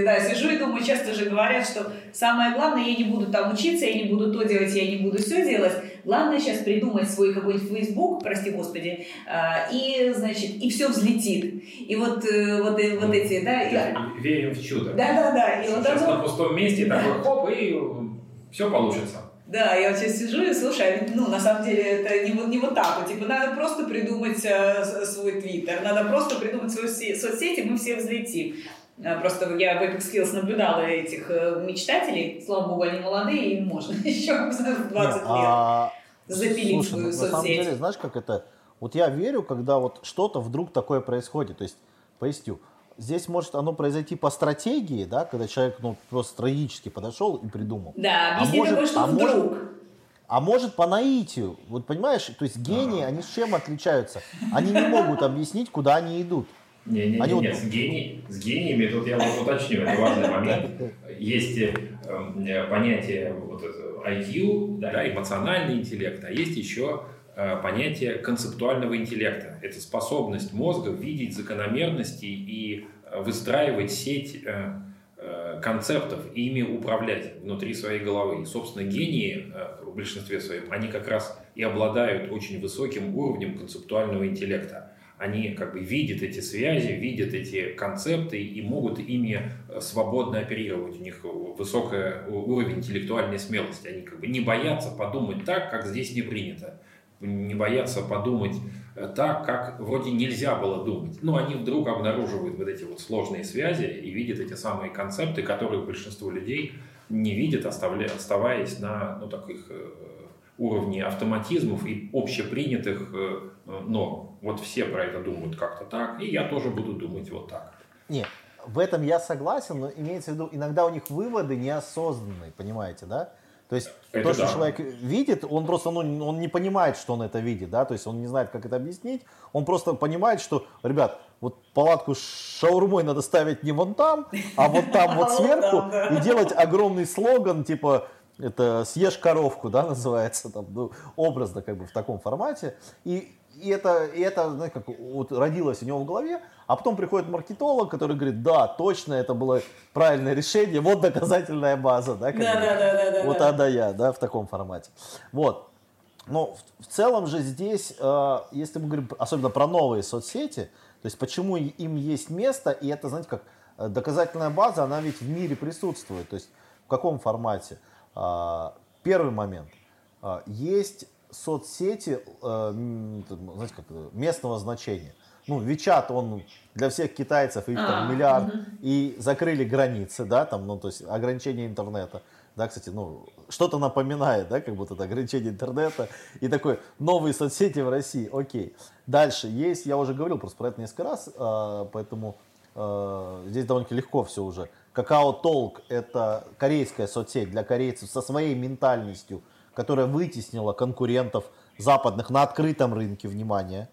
да, сижу и думаю, часто же говорят, что самое главное, я не буду там учиться, я не буду то делать, я не буду все делать. Главное сейчас придумать свой какой-нибудь Facebook, прости господи, а, и, значит, и все взлетит. И вот, э, вот, э, вот эти, да. И... Верим в чудо. Да, да, да. И сейчас вот на пустом месте такой хоп, и все получится. Да, я вот сейчас сижу и слушаю, а ну, на самом деле, это не, вот не вот так вот, типа, надо просто придумать э, свой твиттер, надо просто придумать свою соцсети, мы все взлетим. Э, просто я в Epic Skills наблюдала этих э, мечтателей, слава богу, они молодые, им можно еще в 20 лет а... запилить Слушай, свою на, соцсеть. На самом деле, знаешь, как это, вот я верю, когда вот что-то вдруг такое происходит, то есть, поясню, Здесь может оно произойти по стратегии, да, когда человек ну, просто стратегически подошел и придумал. Да, объясни а может, что а вдруг. Может, а может по наитию. Вот понимаешь, то есть гении, они с чем отличаются? Они не могут объяснить, куда они идут. Не, не, они не, вот... с, гений, с гениями тут я вот уточню, это важный момент. Есть э, э, понятие вот это, IQ, да, эмоциональный интеллект, а есть еще Э, понятие концептуального интеллекта. Это способность мозга видеть закономерности и э, выстраивать сеть э, концептов и ими управлять внутри своей головы. И, собственно, гении в большинстве своем, они как раз и обладают очень высоким уровнем концептуального интеллекта. Они как бы видят эти связи, видят эти концепты и могут ими свободно оперировать. У них высокий уровень интеллектуальной смелости. Они как бы не боятся подумать так, как здесь не принято не боятся подумать э, так, как вроде нельзя было думать. Но они вдруг обнаруживают вот эти вот сложные связи и видят эти самые концепты, которые большинство людей не видят, оставаясь на ну, таких э, уровне автоматизмов и общепринятых э, норм. Вот все про это думают как-то так, и я тоже буду думать вот так. Нет, в этом я согласен, но имеется в виду, иногда у них выводы неосознанные, понимаете, да? То есть это то, что да. человек видит, он просто ну, он не понимает, что он это видит, да, то есть он не знает, как это объяснить, он просто понимает, что, ребят, вот палатку с шаурмой надо ставить не вон там, а вот там вот сверху и делать огромный слоган, типа это съешь коровку, да, называется, там, ну, образно как бы в таком формате. И и это, и это знаете, как вот родилось у него в голове, а потом приходит маркетолог, который говорит, да, точно, это было правильное решение, вот доказательная база, да, да, да, да, да, вот ада я, да, в таком формате. Вот. Но в, в целом же здесь, э, если мы говорим особенно про новые соцсети, то есть почему им есть место, и это, знаете, как э, доказательная база, она ведь в мире присутствует. То есть в каком формате? Э, первый момент. Э, есть соцсети, э, знаете, как, местного значения. Ну, Вичат, он для всех китайцев, их там а, миллиард, и закрыли границы, да, там, ну, то есть ограничение интернета. Да, кстати, ну, что-то напоминает, да, как будто это ограничение интернета и такой новые соцсети в России, окей. Дальше есть, я уже говорил просто про это несколько раз, поэтому здесь довольно легко все уже. Какао Толк – это корейская соцсеть для корейцев со своей ментальностью, которая вытеснила конкурентов западных на открытом рынке, внимание.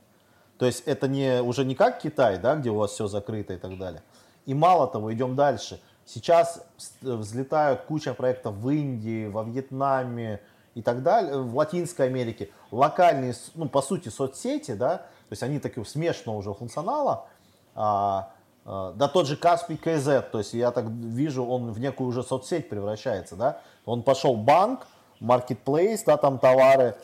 То есть это не, уже не как Китай, да, где у вас все закрыто и так далее. И мало того, идем дальше. Сейчас взлетают куча проектов в Индии, во Вьетнаме и так далее, в Латинской Америке. Локальные, ну, по сути, соцсети, да, то есть они такие смешанного уже функционала, а, да тот же Каспий КЗ, то есть я так вижу, он в некую уже соцсеть превращается, да, он пошел банк, маркетплейс, да, там товары,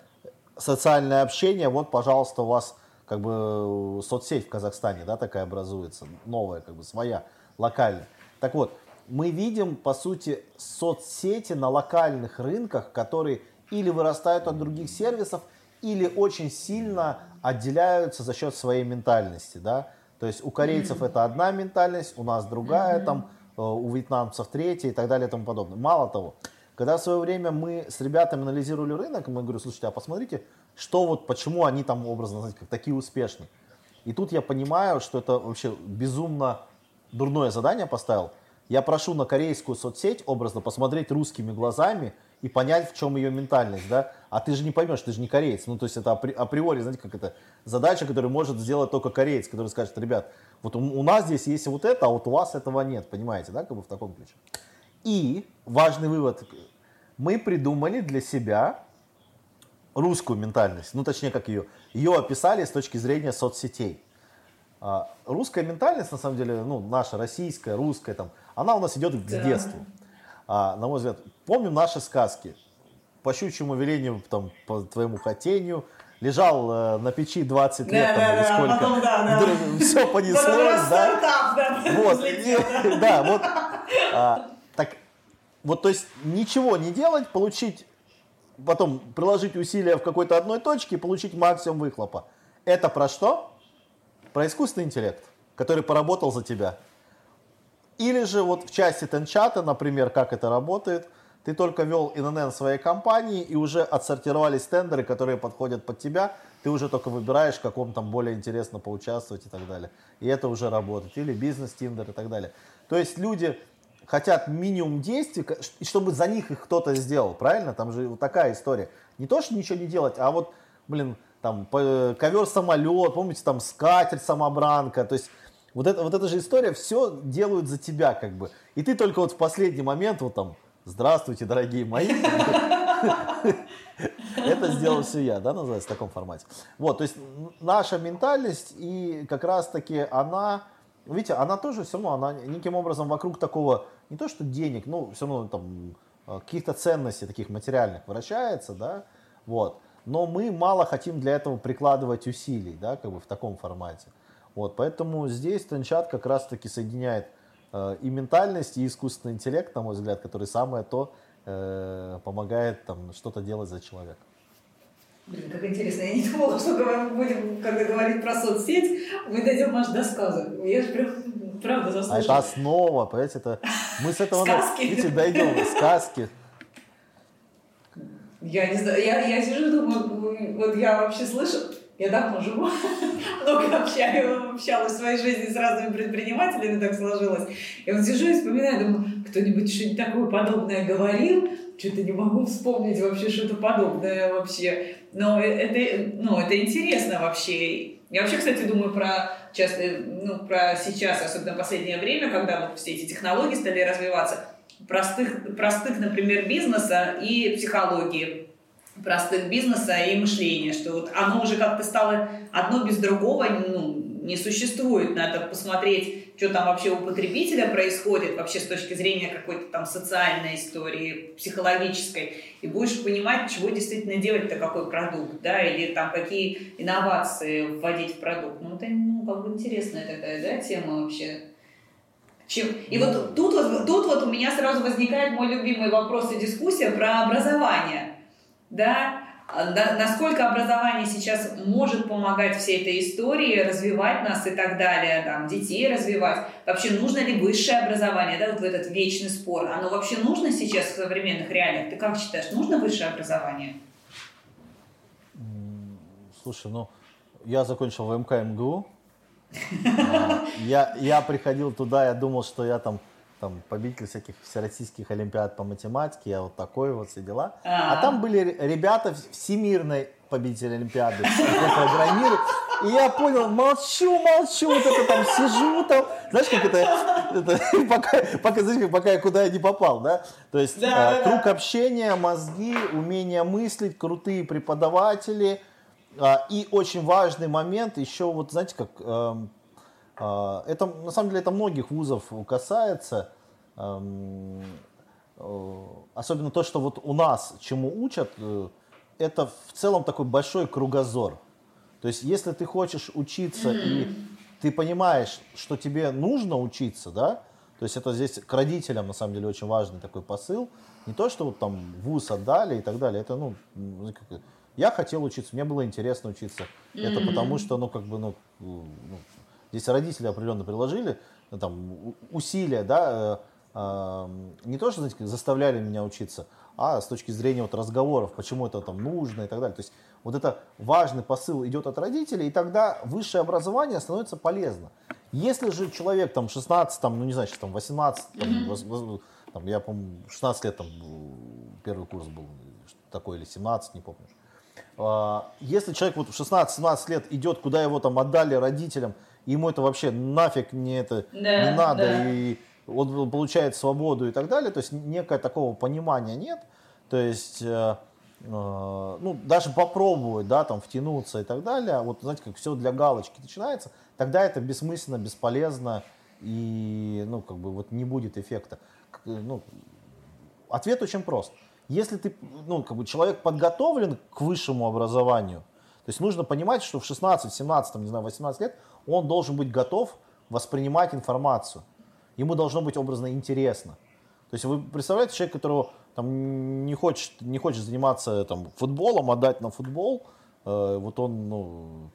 социальное общение, вот, пожалуйста, у вас как бы соцсеть в Казахстане, да, такая образуется, новая, как бы своя, локальная. Так вот, мы видим, по сути, соцсети на локальных рынках, которые или вырастают от других сервисов, или очень сильно отделяются за счет своей ментальности, да. То есть у корейцев это одна ментальность, у нас другая, там, э, у вьетнамцев третья и так далее и тому подобное. Мало того, когда в свое время мы с ребятами анализировали рынок, мы говорю, слушайте, а посмотрите, что вот, почему они там, образно сказать, как такие успешные. И тут я понимаю, что это вообще безумно дурное задание поставил. Я прошу на корейскую соцсеть образно посмотреть русскими глазами и понять, в чем ее ментальность, да? А ты же не поймешь, ты же не кореец. Ну, то есть это априори, знаете, как это задача, которую может сделать только кореец, который скажет, ребят, вот у, у нас здесь есть вот это, а вот у вас этого нет, понимаете, да, как бы в таком ключе. И важный вывод. Мы придумали для себя русскую ментальность, ну точнее как ее, ее описали с точки зрения соцсетей. А, русская ментальность, на самом деле, ну наша российская, русская, там, она у нас идет к да. детству. А, на мой взгляд, помним наши сказки. По щучьему велению, там, по твоему хотению, лежал э, на печи 20 лет, да, там, да, или сколько, потом, да, да. все понеслось, да. да. Вот, да, вот. А, так, вот, то есть ничего не делать, получить, потом приложить усилия в какой-то одной точке и получить максимум выхлопа. Это про что? Про искусственный интеллект, который поработал за тебя. Или же вот в части тенчата, например, как это работает, ты только вел ИНН своей компании и уже отсортировались тендеры, которые подходят под тебя, ты уже только выбираешь, в каком там более интересно поучаствовать и так далее. И это уже работает. Или бизнес-тиндер и так далее. То есть люди хотят минимум действий, чтобы за них их кто-то сделал, правильно? Там же вот такая история. Не то, что ничего не делать, а вот, блин, там ковер-самолет, помните, там скатерть-самобранка, то есть вот это, вот эта же история, все делают за тебя как бы. И ты только вот в последний момент вот там, здравствуйте, дорогие мои, это сделал все я, да, называется в таком формате. Вот, то есть наша ментальность и как раз таки она, видите, она тоже все равно, она неким образом вокруг такого не то что денег, ну, все равно там э, каких-то ценностей таких материальных вращается, да, вот. Но мы мало хотим для этого прикладывать усилий, да, как бы в таком формате. Вот, поэтому здесь Тенчат как раз-таки соединяет э, и ментальность, и искусственный интеллект, на мой взгляд, который самое то э, помогает там что-то делать за человека. Блин, как интересно. Я не думала, что мы будем, когда говорить про соцсеть, мы дойдем аж до сказок. Я же прям правда заслуживает. А это основа, понимаете, это мы с этого сказки. видите, дойдем, сказки. Я не знаю, я, я сижу думаю, вот я вообще слышу, я давно живу, много общаю, общалась в своей жизни с разными предпринимателями, так сложилось. Я вот сижу и вспоминаю, думаю, кто-нибудь что-нибудь такое подобное говорил, что-то не могу вспомнить вообще что-то подобное вообще. Но это, ну, это интересно вообще. Я вообще, кстати, думаю про, часто, ну, про сейчас, особенно последнее время, когда вот все эти технологии стали развиваться, простых, простых, например, бизнеса и психологии, простых бизнеса и мышления, что вот оно уже как-то стало одно без другого, ну, не существует. Надо посмотреть, что там вообще у потребителя происходит, вообще с точки зрения какой-то там социальной истории, психологической, и будешь понимать, чего действительно делать-то, какой продукт, да, или там какие инновации вводить в продукт. Ну, это, ну, как бы интересная такая, да, тема вообще. Чем... И вот ну. тут, вот тут вот у меня сразу возникает мой любимый вопрос и дискуссия про образование. Да, а, насколько образование сейчас может помогать всей этой истории, развивать нас и так далее, там, детей развивать. Вообще нужно ли высшее образование, да, вот в этот вечный спор. Оно вообще нужно сейчас в современных реалиях? Ты как считаешь, нужно высшее образование? Слушай, ну, я закончил ВМК МГУ, а, я, я приходил туда, я думал, что я там там победитель всяких всероссийских олимпиад по математике, я вот такой вот все дела. А, а там были ребята всемирной победители олимпиады по программированию. И я понял, молчу, молчу, вот это там сижу там, знаешь, как это, это пока, пока, знаешь, пока я куда я не попал, да? То есть да, да, круг да. общения, мозги, умение мыслить, крутые преподаватели. А, и очень важный момент, еще вот, знаете, как а, это, на самом деле, это многих вузов касается. Эм, э, особенно то, что вот у нас чему учат, э, это в целом такой большой кругозор. То есть, если ты хочешь учиться и ты понимаешь, что тебе нужно учиться, да, то есть это здесь к родителям на самом деле очень важный такой посыл. Не то, что вот там вуз отдали и так далее. Это, ну, я хотел учиться, мне было интересно учиться. Это потому что, ну, как бы, ну, ну Здесь родители определенно приложили ну, там, усилия, да, э, э, не то, что знаете, заставляли меня учиться, а с точки зрения вот разговоров, почему это там нужно и так далее. То есть вот это важный посыл идет от родителей, и тогда высшее образование становится полезно. Если же человек там 16, там, ну не знаю, там 18, там, там, я, по-моему, 16 лет там первый курс был такой, или 17, не помню. А, если человек вот в 16-17 лет идет, куда его там отдали родителям, ему это вообще нафиг не это да, не надо, да. и он получает свободу и так далее, то есть некое такого понимания нет, то есть э, э, ну, даже попробовать, да, там, втянуться и так далее, вот, знаете, как все для галочки начинается, тогда это бессмысленно, бесполезно, и, ну, как бы, вот не будет эффекта. Ну, ответ очень прост. Если ты, ну, как бы человек подготовлен к высшему образованию, то есть нужно понимать, что в 16, 17, не знаю, 18 лет он должен быть готов воспринимать информацию. Ему должно быть образно интересно. То есть вы представляете человек, которого там не хочет, не хочет заниматься там, футболом, отдать на футбол, э, вот он, ну,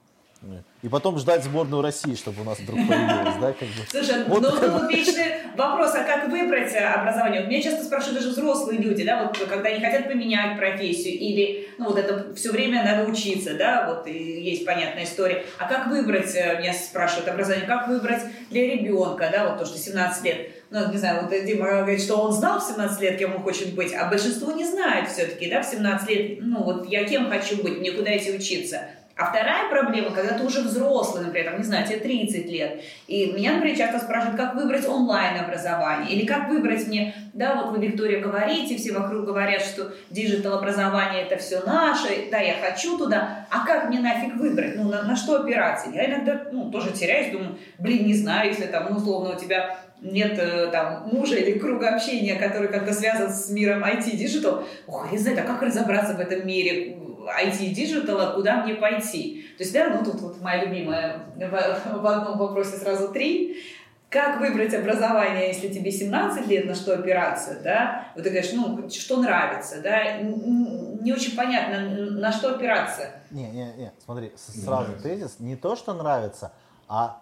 и потом ждать сборную России, чтобы у нас вдруг появилась, да, как бы. Слушай, вот, ну тут вечный вопрос, а как выбрать э, образование? Меня часто спрашивают даже взрослые люди, да, вот когда они хотят поменять профессию или, ну вот это все время надо учиться, да, вот и есть понятная история. А как выбрать, э, меня спрашивают образование, как выбрать для ребенка, да, вот то, что 17 лет, ну, не знаю, вот Дима говорит, что он знал в 17 лет, кем он хочет быть, а большинство не знает все-таки, да, в 17 лет, ну, вот я кем хочу быть, мне куда идти учиться. А вторая проблема, когда ты уже взрослый, например, там, не знаю, тебе 30 лет, и меня, например, часто спрашивают, как выбрать онлайн-образование, или как выбрать мне, да, вот вы, Виктория, говорите, все вокруг говорят, что диджитал-образование это все наше, да, я хочу туда, а как мне нафиг выбрать, ну, на, на что опираться? Я иногда, ну, тоже теряюсь, думаю, блин, не знаю, если там, ну, условно, у тебя нет э, там мужа или круга общения, который как-то связан с миром IT-digital, ох, я знаю, а как разобраться в этом мире, IT-digital а, куда мне пойти. То есть, да, ну тут вот моя любимая в, в одном вопросе сразу три. Как выбрать образование, если тебе 17 лет, на что опираться, да? Вот ты говоришь, ну, что нравится, да? Не очень понятно, на что опираться. Не, не, не, смотри, сразу тезис, не то, что нравится, а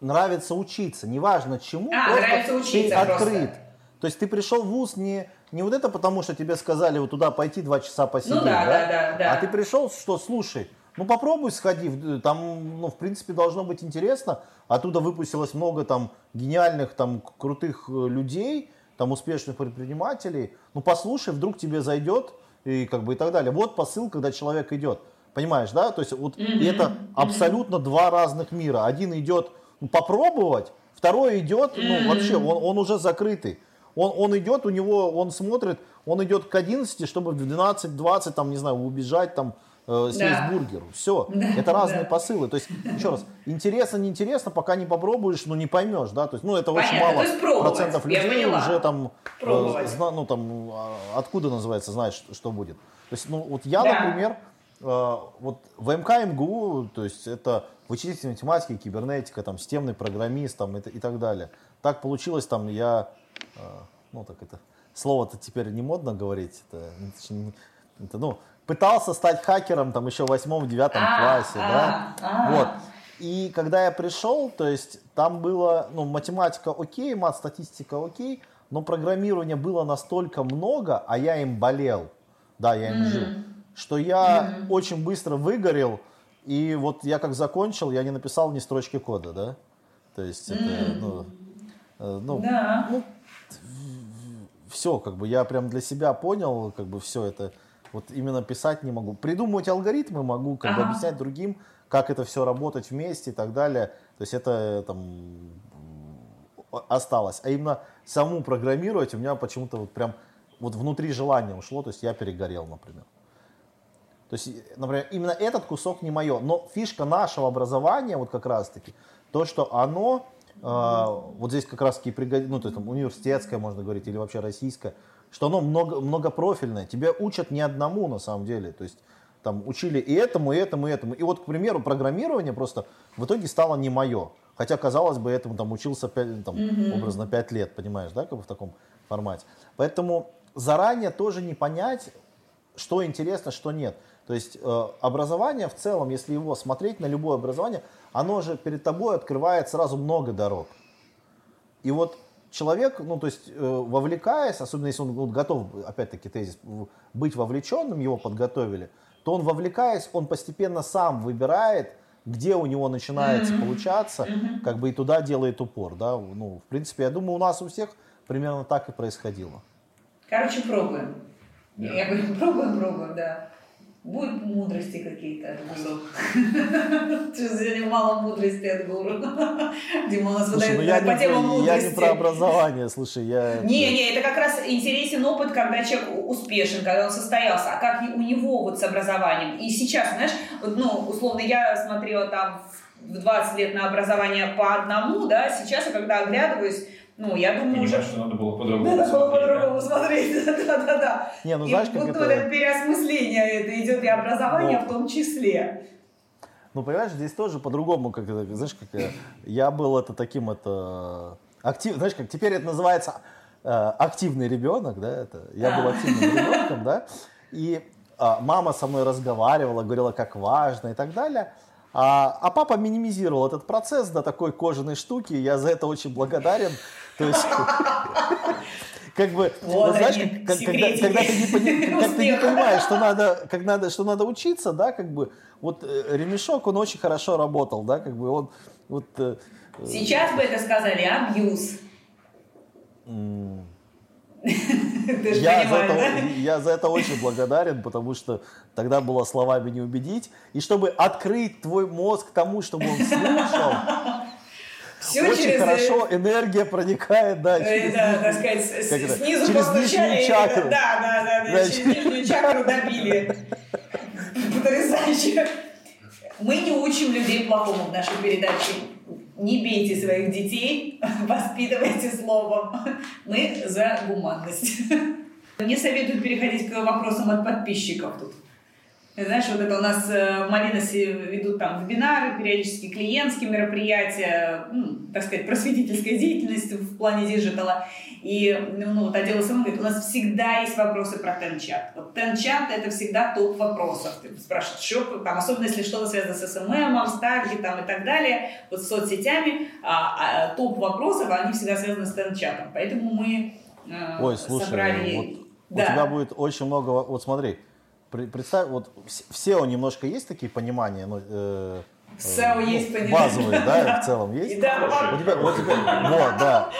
нравится учиться, неважно чему, а, нравится учиться ты открыт. Просто. То есть ты пришел в ВУЗ не не вот это потому, что тебе сказали вот туда пойти два часа посидеть, ну, да, да? Да, да, да. А ты пришел, что, слушай, ну попробуй сходи, там, ну, в принципе, должно быть интересно. Оттуда выпустилось много там гениальных, там, крутых э, людей, там, успешных предпринимателей. Ну, послушай, вдруг тебе зайдет, и как бы и так далее. Вот посыл, когда человек идет. Понимаешь, да? То есть вот mm-hmm. и это абсолютно mm-hmm. два разных мира. Один идет ну, попробовать, второй идет, ну, mm-hmm. вообще, он, он уже закрытый. Он, он идет, у него, он смотрит, он идет к 11, чтобы в 12-20, там, не знаю, убежать, там, э, съесть да. бургер. Все. Да, это разные да. посылы. То есть, еще раз, интересно, неинтересно, пока не попробуешь, ну, не поймешь, да, то есть, ну, это Понятно. очень мало процентов людей уже там, э, зна, ну, там, а, откуда называется, знает, что, будет. То есть, ну, вот я, да. например, э, вот в МК МГУ, то есть, это вычислительная математика, кибернетика, там, системный программист, там, и, и так далее. Так получилось, там, я ну так это, слово-то теперь не модно говорить, это, это, ну, пытался стать хакером там еще в восьмом-девятом а, классе, да, а. вот. И когда я пришел, то есть там было, ну, математика окей, мат-статистика окей, но программирования было настолько много, а я им болел, да, я им mm-hmm. жил, что я mm-hmm. очень быстро выгорел, и вот я как закончил, я не написал ни строчки кода, да. То есть это, ну, э, ну, Да. ну, все, как бы я прям для себя понял, как бы все это, вот именно писать не могу. Придумывать алгоритмы могу, как бы Ага. объяснять другим, как это все работать вместе и так далее. То есть это э, там осталось. А именно саму программировать у меня почему-то вот прям вот внутри желания ушло, то есть я перегорел, например. То есть, и, например, именно этот кусок не мое. Но фишка нашего образования, вот как раз-таки, то, что оно, э, вот здесь как раз-таки пригодится, ну, то есть там университетское, можно говорить, или вообще российское, что оно много, многопрофильное. Тебя учат не одному, на самом деле. То есть, там учили и этому, и этому, и этому. И вот, к примеру, программирование просто в итоге стало не мое. Хотя, казалось бы, этому там учился пять- там, образно 5 лет, понимаешь, да, как бы в таком формате. Поэтому заранее тоже не понять, что интересно, что нет. То есть э, образование в целом, если его смотреть на любое образование, оно же перед тобой открывает сразу много дорог. И вот человек, ну то есть э, вовлекаясь, особенно если он вот готов, опять-таки тезис, быть вовлеченным, его подготовили, то он вовлекаясь, он постепенно сам выбирает, где у него начинается получаться, как бы и туда делает упор, да. Ну, в принципе, я думаю, у нас у всех примерно так и происходило. Короче, пробуем. Я говорю, пробуем, пробуем, да. Будут мудрости какие-то от гуру. Сегодня мало мудрости от гуру. Дима у нас Слушай, ну я по темам не, я не мудрости. про образование, слушай, я... Не, не, это как раз интересен опыт, когда человек успешен, когда он состоялся, а как у него вот с образованием. И сейчас, знаешь, вот, ну, условно, я смотрела там в 20 лет на образование по одному, да, сейчас я когда оглядываюсь, ну, я думаю, уже Понимаешь, что надо было по-другому надо было по-другому смотреть, да-да-да. Не, ну И знаешь, как вот это... это переосмысление, это идет и образование Ну. в том числе. Ну, понимаешь, здесь тоже по-другому, как это, знаешь, как э, я был это таким это актив, знаешь, как теперь это называется э, активный ребенок, да, это я был А. активным ребенком, да, и а, мама со мной разговаривала, говорила, как важно и так далее. А, а папа минимизировал этот процесс до такой кожаной штуки, я за это очень благодарен. То есть, как бы, Вот знаешь, они, как- как- когда, ты не, пони- как ты не успеха. понимаешь, что надо, как надо, что надо учиться, да, как бы, вот э, ремешок, он очень хорошо работал, да, как бы он, вот, э, Сейчас бы это сказали абьюз. Ты же я, за это, да? я за это очень благодарен, потому что тогда было словами не убедить, и чтобы открыть твой мозг тому, чтобы он слушал, Все очень через, э, хорошо энергия проникает, да, э, через да, так сказать, с- снизу через нижнюю и- чакру. Да, да, да, да, Да, через через- нижнюю чакру добили. Потрясающе. Мы не учим людей плохому в нашей передаче. Не бейте своих детей, воспитывайте словом. Мы за гуманность. Мне советуют переходить к вопросам от подписчиков тут. Знаешь, вот это у нас э, в Малиносе ведут там вебинары, периодически клиентские мероприятия, ну, так сказать, просветительская деятельность в плане digital а. И ну, вот отдел SMM говорит, у нас всегда есть вопросы про TenChat. Вот TenChat это всегда топ вопросов. Ты спрашиваешь, что там, особенно если что-то связано с SMM, с таргетом и так далее, вот с соцсетями, а, а топ вопросов, они всегда связаны с TenChat ом. Поэтому мы э, Ой, слушай, собрали... вот Да. у тебя будет очень много, во- вот смотри, представь, вот в в SEO немножко есть такие понимания, ну, э, В SEO ну, есть понимание. базовые, да, в целом есть? Да, У тебя, вот тебя- вот, да.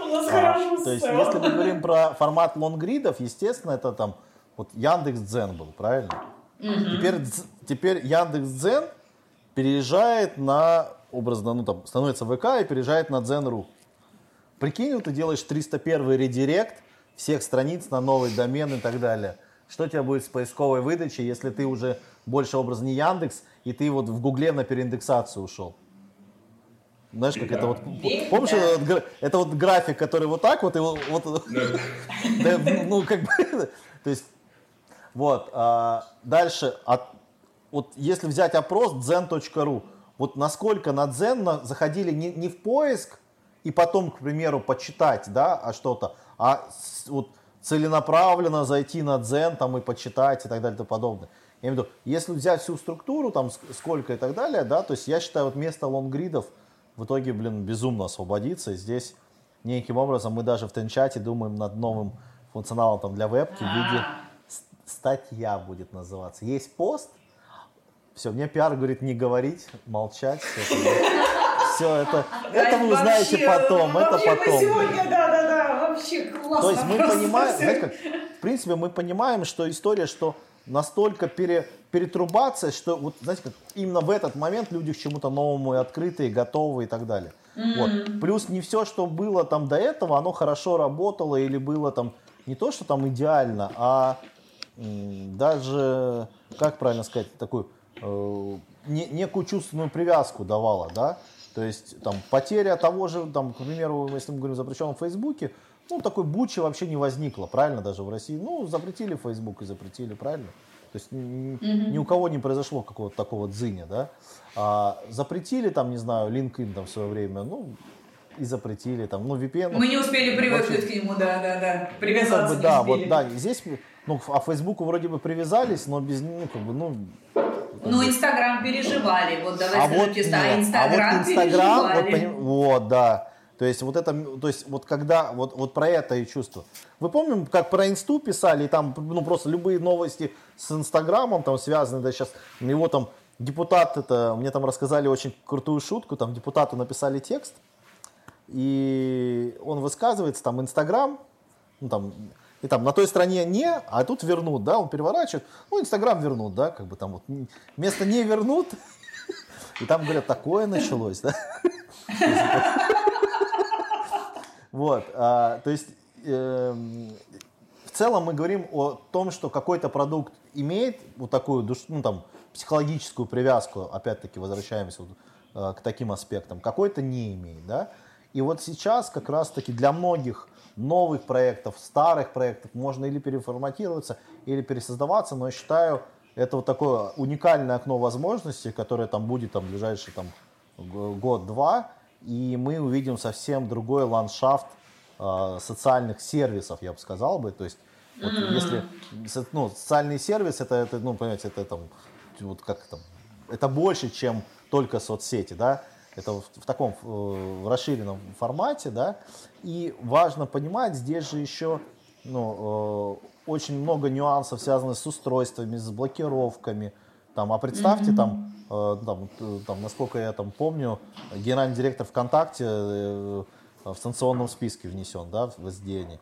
у нас А, хорошо то есть, если мы говорим про формат лонгридов, естественно, это там вот Яндекс Дзен был, правильно? Теперь, Дз- теперь Яндекс Дзен переезжает на образно, ну там становится ВК и переезжает на Дзен.ру. Прикинь, ты делаешь 301 редирект всех страниц на новый домен и так далее. Что у тебя будет с поисковой выдачей, если ты уже больше образ не Яндекс, и ты вот в Гугле на переиндексацию ушел? Знаешь, как это вот... Помнишь, это, вот это вот график, который вот так вот, и вот, вот- да, ну, как бы, то есть, вот, а, дальше, от, вот если взять опрос zen.ru, вот насколько на Zen заходили не, не в поиск и потом, к примеру, почитать, да, а что-то, а с- вот целенаправленно зайти на Zen там и почитать и так далее и тому подобное. Я имею в виду, если взять всю структуру, там ск- сколько и так далее, да, то есть я считаю, вот место лонгридов в итоге, блин, безумно освободится. И здесь неким образом мы даже в Тенчате думаем над новым функционалом там для вебки в виде А. статья будет называться. Есть пост, все, мне пиар говорит не говорить, молчать. все, это, это вы узнаете потом, это потом. Сегодня, да, вообще классно. То есть мы понимаем, знаете, как, в принципе, мы понимаем, что история, что настолько пере, перетрубация, что вот, знаете, как именно в этот момент люди к чему-то новому и открытые, готовы и так далее. Mm-hmm. Вот. Плюс не все, что было там до этого, оно хорошо работало или было там не то, что там идеально, а даже, как правильно сказать, такую э, не, некую чувственную привязку давала, да. То есть там потеря того же, там, к примеру, если мы говорим о запрещенном Фейсбуке, ну, такой бучи вообще не возникло, правильно, даже в России. Ну, запретили Facebook и запретили, правильно? То есть ни, mm-hmm. ни у кого не произошло какого-то такого дзыня, да? А, запретили там, не знаю, LinkedIn там в свое время, ну, и запретили там, ну, VPN. Мы не успели привыкнуть вообще, к нему, да, да, да, привязаться как бы, Да, успели. вот, да, здесь, ну, а Фейсбуку вроде бы привязались, но без, ну, как бы, ну... Ну, Инстаграм переживали, вот давай а вот, честно, а Инстаграм а вот Инстаграм, вот, вот, да, то есть вот это, то есть вот когда, вот, вот про это и чувство. Вы помните, как про инсту писали, и там, ну просто любые новости с инстаграмом там связаны, да, сейчас его там депутат, это, мне там рассказали очень крутую шутку, там депутату написали текст, и он высказывается, там инстаграм, ну там, и там на той стороне не, а тут вернут, да, он переворачивает, ну инстаграм вернут, да, как бы там вот, вместо не вернут, и там говорят, такое началось, да. Вот, а, то есть э, в целом мы говорим о том, что какой-то продукт имеет вот такую душ, ну, там, психологическую привязку, опять-таки возвращаемся вот, э, к таким аспектам, какой-то не имеет, да. И вот сейчас как раз-таки для многих новых проектов, старых проектов можно или переформатироваться, или пересоздаваться, но я считаю, это вот такое уникальное окно возможностей, которое там будет там ближайший там год-два, и мы увидим совсем другой ландшафт э, социальных сервисов, я бы сказал бы. То есть, вот mm-hmm. если ну, социальный сервис, это, это, ну, понимаете, это там, вот как там, это больше, чем только соцсети, да, это в, в таком э, в расширенном формате, да, и важно понимать, здесь же еще, ну, э, очень много нюансов, связанных с устройствами, с блокировками, там, а представьте, mm-hmm. там, э, там, э, там, насколько я там помню, генеральный директор ВКонтакте э, в санкционном списке внесен, да, в SDN.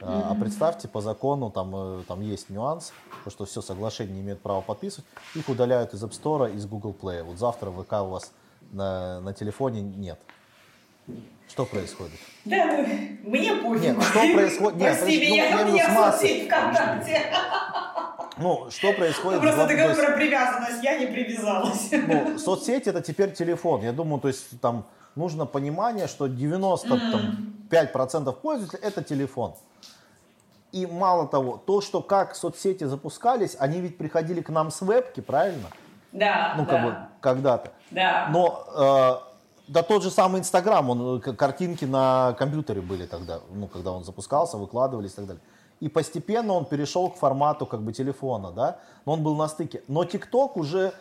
Mm-hmm. А представьте, по закону там, э, там есть нюанс, то, что все соглашения не имеют права подписывать, их удаляют из App Store, из Google Play. Вот завтра ВК у вас на, на телефоне нет. Что происходит? Да, ну, мне пофиг. Нет, что происходит? Нет, Прости ну, меня, у меня соцсеть ВКонтакте. Ну, что происходит? Ну, просто ты говоришь про привязанность, я не привязалась. Ну, соцсети это теперь телефон. Я думаю, то есть там нужно понимание, что 95% пользователей это телефон. И мало того, то, что как соцсети запускались, они ведь приходили к нам с вебки, правильно? Да. Ну, как да. бы когда-то. Да. Но э, да тот же самый Инстаграм, он картинки на компьютере были тогда, ну, когда он запускался, выкладывались и так далее и постепенно он перешел к формату как бы телефона, да, но он был на стыке. Но ТикТок уже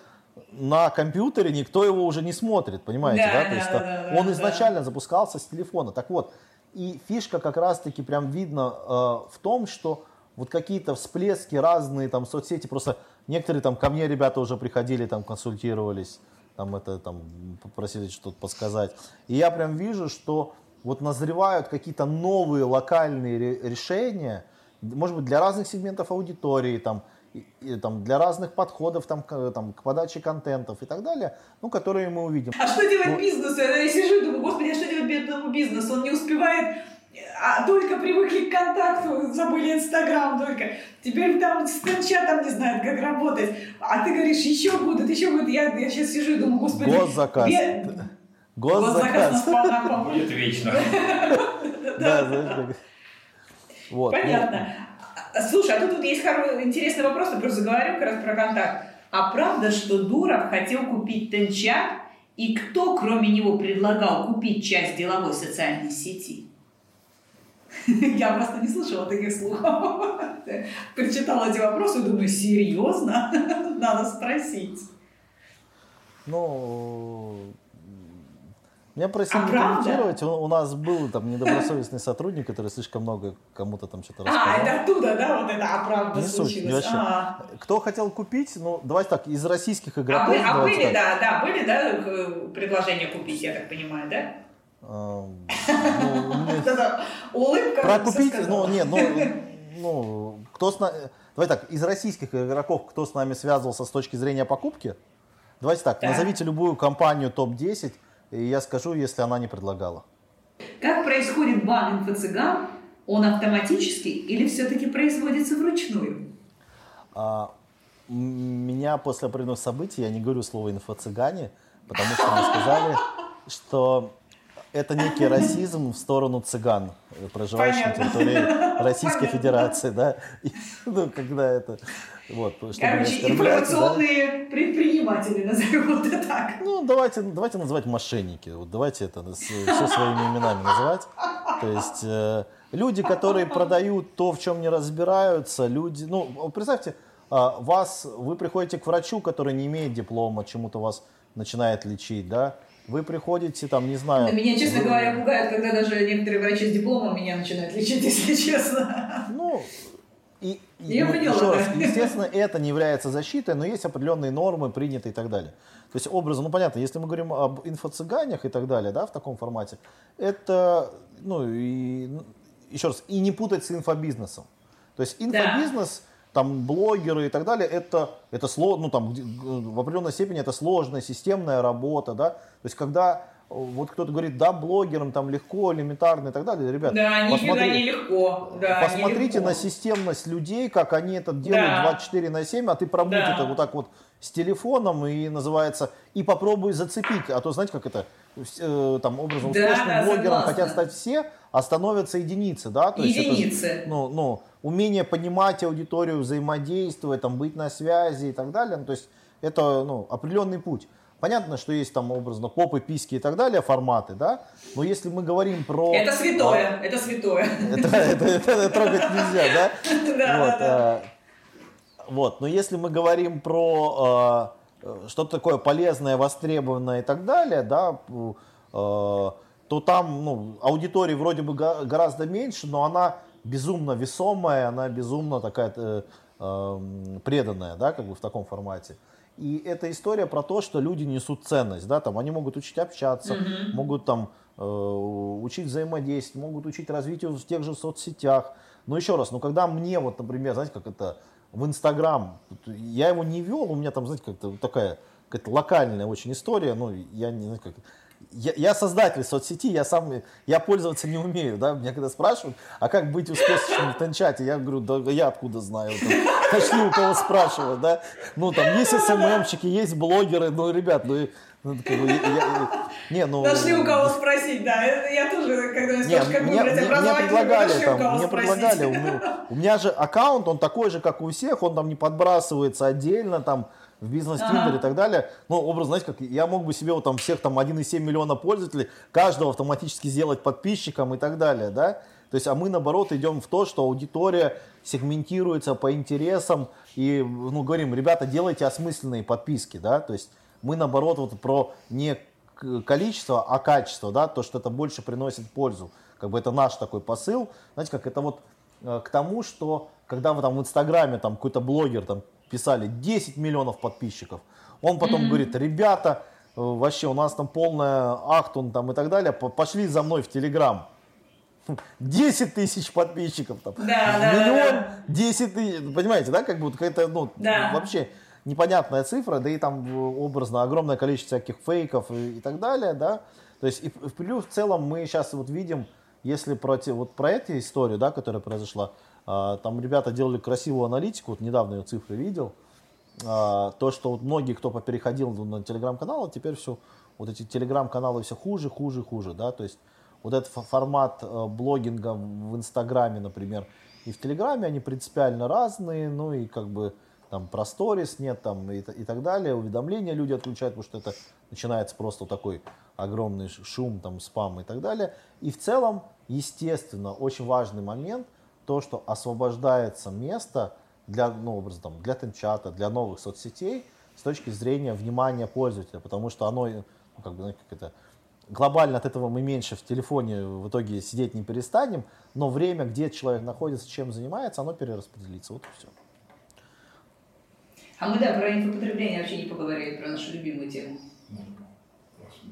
на компьютере никто его уже не смотрит, понимаете, да? да? То да, есть да, он да, изначально да. запускался с телефона. Так вот, и фишка как раз-таки прям видно э, в том, что вот какие-то всплески разные там соцсети, просто некоторые там ко мне ребята уже приходили, там консультировались, там это там попросили что-то подсказать. И я прям вижу, что вот назревают какие-то новые локальные решения, может быть, для разных сегментов аудитории, там, и, и, там, для разных подходов там, к, там, к подаче контентов и так далее, ну, которые мы увидим. А что делать ну, бизнесу? Я сижу и думаю, господи, а что делать бедному бизнесу? Он не успевает а только привыкли к контакту, забыли Инстаграм только. Теперь там с там не знают, как работать. А ты говоришь, еще будут, еще будут. Я, я сейчас сижу и думаю, господи. Госзаказ. Бед... Госзаказ. Госзаказ будет вечно. Да, знаешь, вот. Понятно. Ну, Слушай, а тут, тут есть интересный вопрос, я просто говорю как раз про контакт. А правда, что Дуров хотел купить Тенчат, и кто, кроме него, предлагал купить часть деловой социальной сети? Я просто не слышала таких слухов. Прочитала эти вопросы и думаю, серьезно? Надо спросить. Ну, Меня просили А не комментировать. У, у нас был там недобросовестный сотрудник, который слишком много кому-то там что-то А, рассказал. это оттуда, да, вот это, а правда Не суть, не случилось. вообще. А. Кто хотел купить, ну, давайте так, из российских А, игроков... вы- а давайте были, так, да, да, были, да, предложения купить, я так понимаю, да? ну, улыбка. Про купить, ну, не, ну, ну, кто с на- Давай так, из российских игроков, кто с нами связывался с точки зрения покупки, давайте Так. назовите любую компанию топ-10, и я скажу, если она не предлагала. Как происходит бан инфо-цыган? Он автоматический или все-таки производится вручную? А, меня после определенных событий, я не говорю слово инфо-цыгане, потому что мне сказали, что это некий расизм в сторону цыган, э, проживающих на Понятно. территории Российской Понятно. Федерации, да. И, ну, когда это... Вот, Короче, оскорблять, да. информационные предприниматели, назовем это так. Ну, давайте, давайте называть мошенники. Вот давайте это все своими именами называть. То есть э, люди, которые продают то, в чем не разбираются, люди. Ну, представьте, а, вас, вы приходите к врачу, который не имеет диплома, чему-то вас начинает лечить, да? Вы приходите, там, не знаю. Меня, честно вы- говоря, пугает, когда даже некоторые врачи с дипломом меня начинают лечить, если честно. Ну, и, Я ну, поняла, еще раз, да. естественно, это не является защитой, но есть определенные нормы, принятые и так далее. То есть образом, ну понятно, если мы говорим об инфо-цыганях и так далее, да, в таком формате, это, ну, и, ну, еще раз, и не путать с инфобизнесом. То есть инфобизнес, там, блогеры и так далее, это, это сло, ну, там, в определенной степени это сложная системная работа, да. То есть когда э, вот кто-то говорит, да, блогерам там легко, элементарно и так далее, ребят, Да, посмотри- не легко. Да, Посмотрите нелегко. на системность людей, как они это делают Да. 24 на 7, а ты пробудь Да. это вот так вот с телефоном и называется, и попробуй зацепить. А то знаете, как это, э, там образом Да, успешным да, блогером согласна. хотят стать все, а становятся единицы, да? То есть это Единицы. ну, ну, умение понимать аудиторию, взаимодействовать, там, быть на связи и так далее. Ну, то есть это ну, определенный путь. Понятно, что есть там образно попы, писки и так далее, форматы, да? Но если мы говорим про... Это святое, это святое. Это, это- это трогать нельзя, да? Да, вот, да, да. э, вот, но если мы говорим про э, э, что-то такое полезное, востребованное и так далее, да, э, то там ну, аудитории вроде бы гораздо меньше, но она безумно весомая, она безумно такая э, эм, преданная, да, как бы в таком формате. И это история про то, что люди несут ценность, да, там они могут учить общаться, могут там э, учить взаимодействовать, могут учить развитию в тех же соцсетях. Но еще раз, ну когда мне вот, например, знаете, как это в Инстаграм, я его не вел, у меня там, знаете, как-то такая какая-то локальная очень история, ну я не знаю, как я, я создатель соцсети, я сам, я пользоваться не умею, да, меня когда спрашивают, а как быть успешным в Тенчате, я говорю, да я откуда знаю, там, начни у кого спрашивать, да, ну там есть СММщики, есть блогеры, ну, ребят, ну, ну, как бы, я- я- не, ну... Нашли у кого спросить, да. Я тоже, когда Не, спрашиваю, как мне, выбрать мне- мне образование, предлагали, нашли у там, кого мне спросить. предлагали, у меня, у меня же аккаунт, он такой же, как у всех, он там не подбрасывается отдельно, там, в бизнес Тиндер Ага. и так далее. Ну, образ, знаете, как я мог бы себе вот там всех там 1,7 миллиона пользователей, каждого автоматически сделать подписчиком и так далее, да? То есть, а мы, наоборот, идем в то, что аудитория сегментируется по интересам и, ну, говорим, ребята, делайте осмысленные подписки, да? То есть, мы, наоборот, вот про не количество, а качество, да, то, что это больше приносит пользу. Как бы это наш такой посыл. Знаете, как это вот э, к тому, что когда вы там в Инстаграме там какой-то блогер там писали 10 миллионов подписчиков, он потом говорит, ребята, э, вообще у нас там полная ахтун там и так далее, по- пошли за мной в Телеграм. 10 тысяч подписчиков там. Да, да, да, Миллион, да. 10 тысяч. Понимаете, да, как вот какая-то, ну, Да. вообще непонятная цифра, да и там э, образно огромное количество всяких фейков и, и так далее, да. То есть и плюс в целом мы сейчас вот видим, если про, те- вот про эту историю, да, которая произошла, там ребята делали красивую аналитику, вот недавно я цифры видел, а, то, что вот многие, кто переходил на телеграм-каналы, теперь все, вот эти телеграм-каналы все хуже, хуже, хуже, да, то есть вот этот фо- формат э, блогинга в Инстаграме, например, и в Телеграме, они принципиально разные, ну и как бы там про сторис нет там и, и так далее, уведомления люди отключают, потому что это начинается просто такой огромный шум, там спам и так далее. И в целом, естественно, очень важный момент, то, что освобождается место для, ну, образно, там, для тенчата, для новых соцсетей с точки зрения внимания пользователя, потому что оно, ну, как бы, знаете, как это, глобально от этого мы меньше в телефоне в итоге сидеть не перестанем, но время, где человек находится, чем занимается, оно перераспределится. Вот и все. А мы, да, про инфопотребление вообще не поговорили, про нашу любимую тему.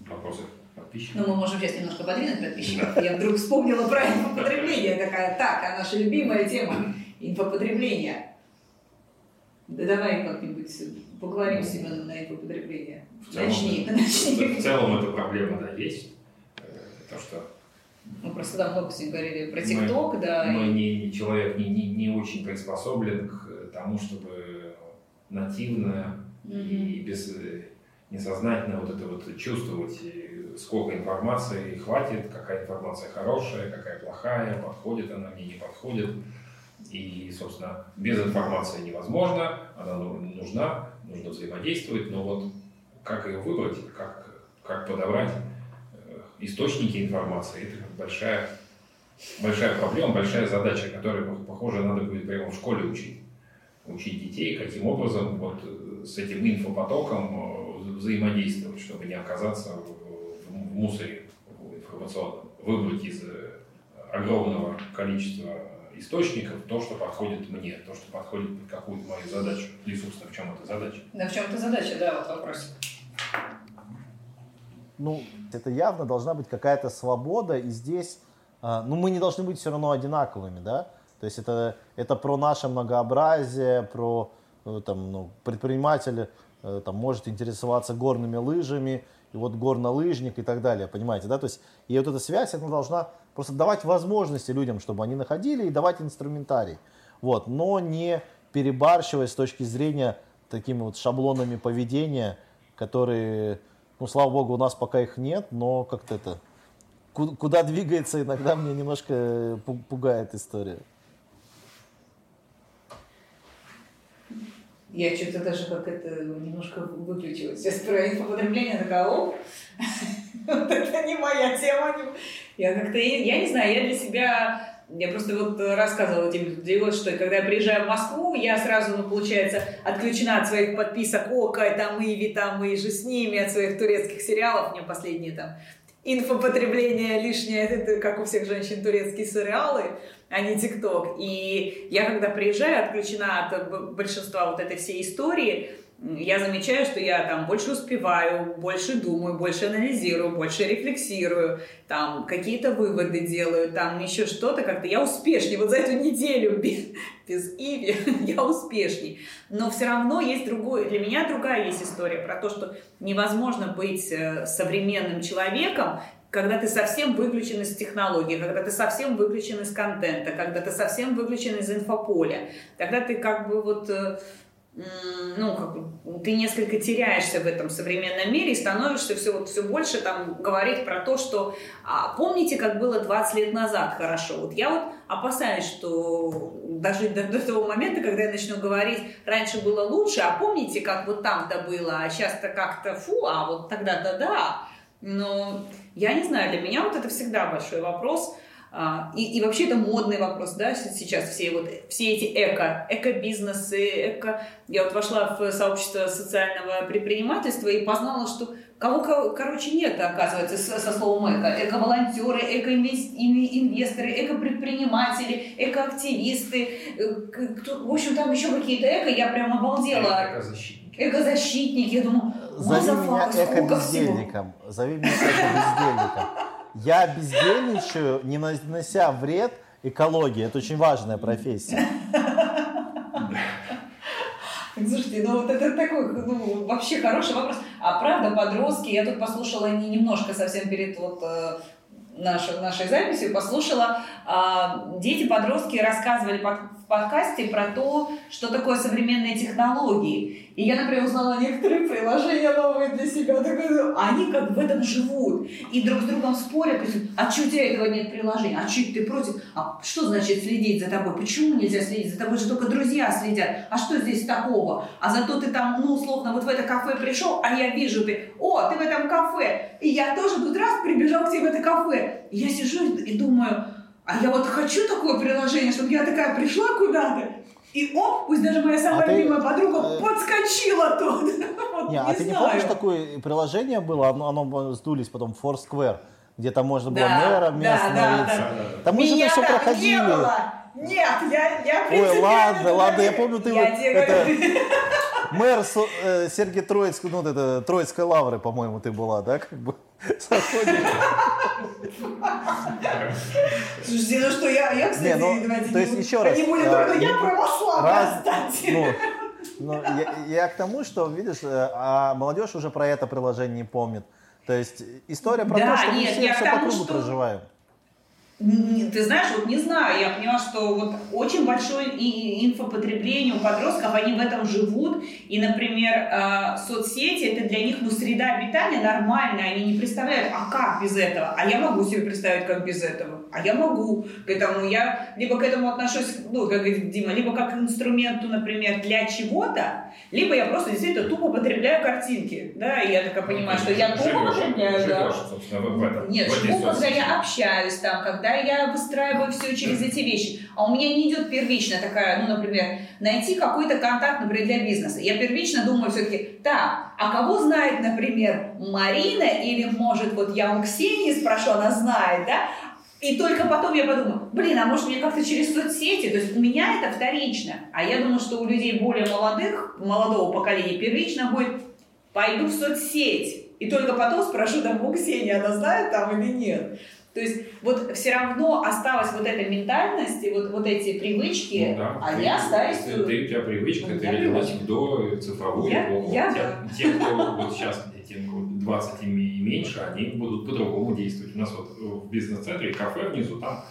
Вопросы подписчиков? Ну, мы можем сейчас немножко подвинуть подписчиков. Я вдруг вспомнила про инфопотребление. Такая, так, а наша любимая тема инфопотребление. Да давай как-нибудь поговорим с Семеном на инфопотребление. В целом, начни, да. начни. В целом эта проблема, да, есть. Э, То, что Мы просто там много сегодня говорили про ТикТок, да. мы и- не, человек не, не, не очень приспособлен к тому, чтобы нативно Мгм. и без э, несознательно вот это вот чувствовать, э, сколько информации хватит, какая информация хорошая, какая плохая, подходит она мне, не подходит. И, собственно, без информации невозможно, она ну- нужна, нужно взаимодействовать, но вот как ее выбрать, как, как подобрать э, источники информации, это большая, большая проблема, большая задача, которую, похоже, надо будет прямо в школе учить. Учить детей, каким образом вот э, с этим инфопотоком э, взаимодействовать, чтобы не оказаться в, в мусоре информационном. Выбрать из э, огромного количества источников то, что подходит мне, то, что подходит под какую-то мою задачу. И, собственно, в чем эта задача? Да, в чем-то задача, да, вот вопрос. ну, это явно должна быть какая-то свобода, и здесь, а, ну, мы не должны быть все равно одинаковыми, да, то есть это, это про наше многообразие, про, э, там, ну, предприниматель э, там, может интересоваться горными лыжами, и вот горнолыжник и так далее, понимаете, да, то есть, и вот эта связь, она должна просто давать возможности людям, чтобы они находили, и давать инструментарий, вот, но не перебарщивать с точки зрения такими вот шаблонами поведения, которые, ну, слава богу, у нас пока их нет, но как-то это, ку- куда двигается, иногда мне немножко э, пу- пугает история. Я что-то даже как это немножко выключилась. Сейчас про инфопотребление такая, о, вот это не моя тема. Я как-то, я не знаю, я для себя, я просто вот рассказывала тебе, делать, что когда я приезжаю в Москву, я сразу, ну, получается, отключена от своих подписок Ока, там, Иви, там, и же с ними, от своих турецких сериалов, мне последние там инфопотребление лишнее, это как у всех женщин турецкие сериалы, а не ТикТок. И я, когда приезжаю, отключена от б- большинства вот этой всей истории, я замечаю, что я там больше успеваю, больше думаю, больше анализирую, больше рефлексирую, там какие-то выводы делаю, там еще что-то как-то. Я успешнее. Вот за эту неделю без, без Иви я успешней. Но все равно есть другой, для меня другая есть история про то, что невозможно быть э, современным человеком, когда ты совсем выключен из технологий, когда ты совсем выключен из контента, когда ты совсем выключен из инфополя, тогда ты как бы вот, э, ну, как бы, ты несколько теряешься в этом современном мире и становишься все, вот, все больше там говорить про то, что а, помните, как было 20 лет назад хорошо. Вот я вот опасаюсь, что даже до, до того момента, когда я начну говорить, раньше было лучше, а помните, как вот там-то было, а сейчас-то как-то фу, а вот тогда-то да. Но я не знаю, для меня вот это всегда большой вопрос. А, И, и вообще это модный вопрос, да, сейчас все вот, все эти эко, эко-бизнесы, эко... Я вот вошла в сообщество социального предпринимательства и познала, что кого, короче, нет, оказывается, со, со словом эко. Эко-волонтеры, эко-инвесторы, эко-предприниматели, эко-активисты, э, кто- в общем, там еще какие-то эко, я прям обалдела. Экозащитники. Эко-защитники, я думаю, Зови меня эко-бездельником. Зови меня эко-бездельником. Я бездельничаю, не нанося вред экологии. Это очень важная профессия. Слушайте, ну вот это такой, ну, вообще хороший вопрос. А правда, подростки, я тут послушала не немножко совсем перед вот э, нашей, нашей записью, послушала, а, дети-подростки рассказывали под- в подкасте про то, что такое современные технологии. И я, например, узнала некоторые приложения новые для себя. Такая, они как в этом живут. И друг с другом спорят. А что у тебя этого нет приложения? А что ты против? А что значит следить за тобой? Почему нельзя следить? За тобой же только друзья следят. А что здесь такого? А зато ты там, ну, условно, вот в это кафе пришел, а я вижу ты, о, ты в этом кафе. И я тоже тут раз прибежал к тебе в это кафе. И я сижу и думаю, а я вот хочу такое приложение, чтобы я такая пришла куда-то, И оп, пусть даже моя самая А ты, любимая подруга э, подскочила тут. Вот Не, а ты не знаю. помнишь такое приложение было, оно, оно сдулись потом Foursquare, где там можно было Да, мэром да, местным да, становиться. да. Там мы же это все проходили. Нет, я, я Ой, ладно, ладно, я помню, ты Я вот тебе это-. Мэр э, Сергей Троицкий, ну это Троицкой лавры, по-моему, ты была, да, как бы. Слушайте, ну что, я, я кстати, Не, ну, то есть еще раз, будем а, только, я православная, кстати. Ну, ну, я, я к тому, что, видишь, э, а молодежь уже про это приложение не помнит. То есть история про Да, то, что мы нет, все, я все к по кругу что- проживаем. Ты знаешь, вот не знаю, я поняла, что вот очень большое инфопотребление у подростков, они в этом живут, и, например, э, соцсети, это для них, ну, среда обитания нормальная, они не представляют, а как без этого? А я могу себе представить, как без этого, а я могу к этому, я либо к этому отношусь, ну, как говорит Дима, либо как к инструменту, например, для чего-то, либо я просто действительно тупо потребляю картинки, да, и я такая понимаю, что я тупо Живешь, потребляю, да. живешь, собственно, в, в этом. Нет, в живу, когда я общаюсь там, когда я выстраиваю все через эти вещи. А у меня не идет первично такая, ну, например, найти какой-то контакт, например, для бизнеса. Я первично думаю все-таки, так, а кого знает, например, Марина, или, может, вот я у Ксении спрошу, она знает, да? И только потом я подумаю, блин, а может мне как-то через соцсети? То есть у меня это вторично. А я думаю, что у людей более молодых, молодого поколения, первично будет, пойду в соцсеть. И только потом спрошу, да, у Ксении, она знает там или нет. То есть вот все равно осталась вот эта ментальность и вот, вот эти привычки, Ну да, а ты- я стараюсь... Ты, ты- у тебя привычка, У ты родилась до цифровую Я- эпоху. я те, да. те, кто вот сейчас, тем, кому 20 и меньше, они будут по-другому действовать. У нас вот в бизнес-центре кафе внизу, там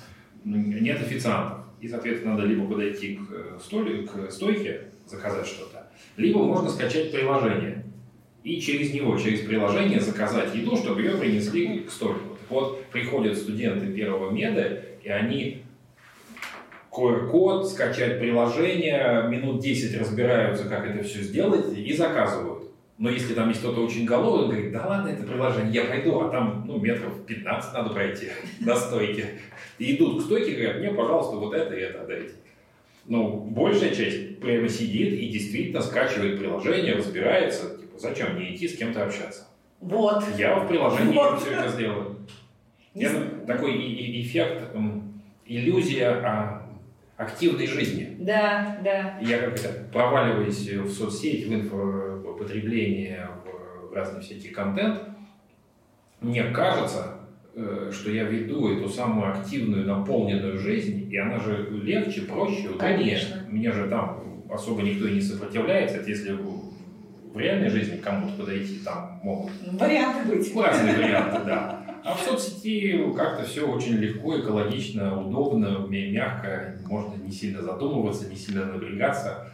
нет официантов. И, соответственно, надо либо подойти к, э, столе, к стойке, заказать что-то, либо можно скачать приложение. И через него, через приложение заказать еду, чтобы ее принесли к столику. Вот, приходят студенты первого меда, и они QR-код, скачать приложение, минут 10 разбираются, как это все сделать, и заказывают. Но если там есть кто-то очень голодный, он говорит, да ладно, это приложение, я пойду, а там ну, метров 15 надо пройти до стойки. И идут к стойке говорят, мне, пожалуйста, вот это и это дайте. Ну, большая часть прямо сидит и действительно скачивает приложение, разбирается, типа, зачем мне идти с кем-то общаться. Вот. Я в приложении Вот. все это сделаю. Знаю. такой и- и- эффект, иллюзия активной жизни. Да, да. Я как это, проваливаясь в соцсеть, в инфопотребление, в разный всякий контент, мне кажется, э, что я веду эту самую активную, наполненную жизнь, и она же легче, проще, удобнее. Конечно. Мне же там особо никто и не сопротивляется. Это если в реальной жизни кому-то подойти, там могут Варианты быть. ну, разные варианты, да. А в соцсети как-то все очень легко, экологично, удобно, мя- мягко, можно не сильно задумываться, не сильно напрягаться,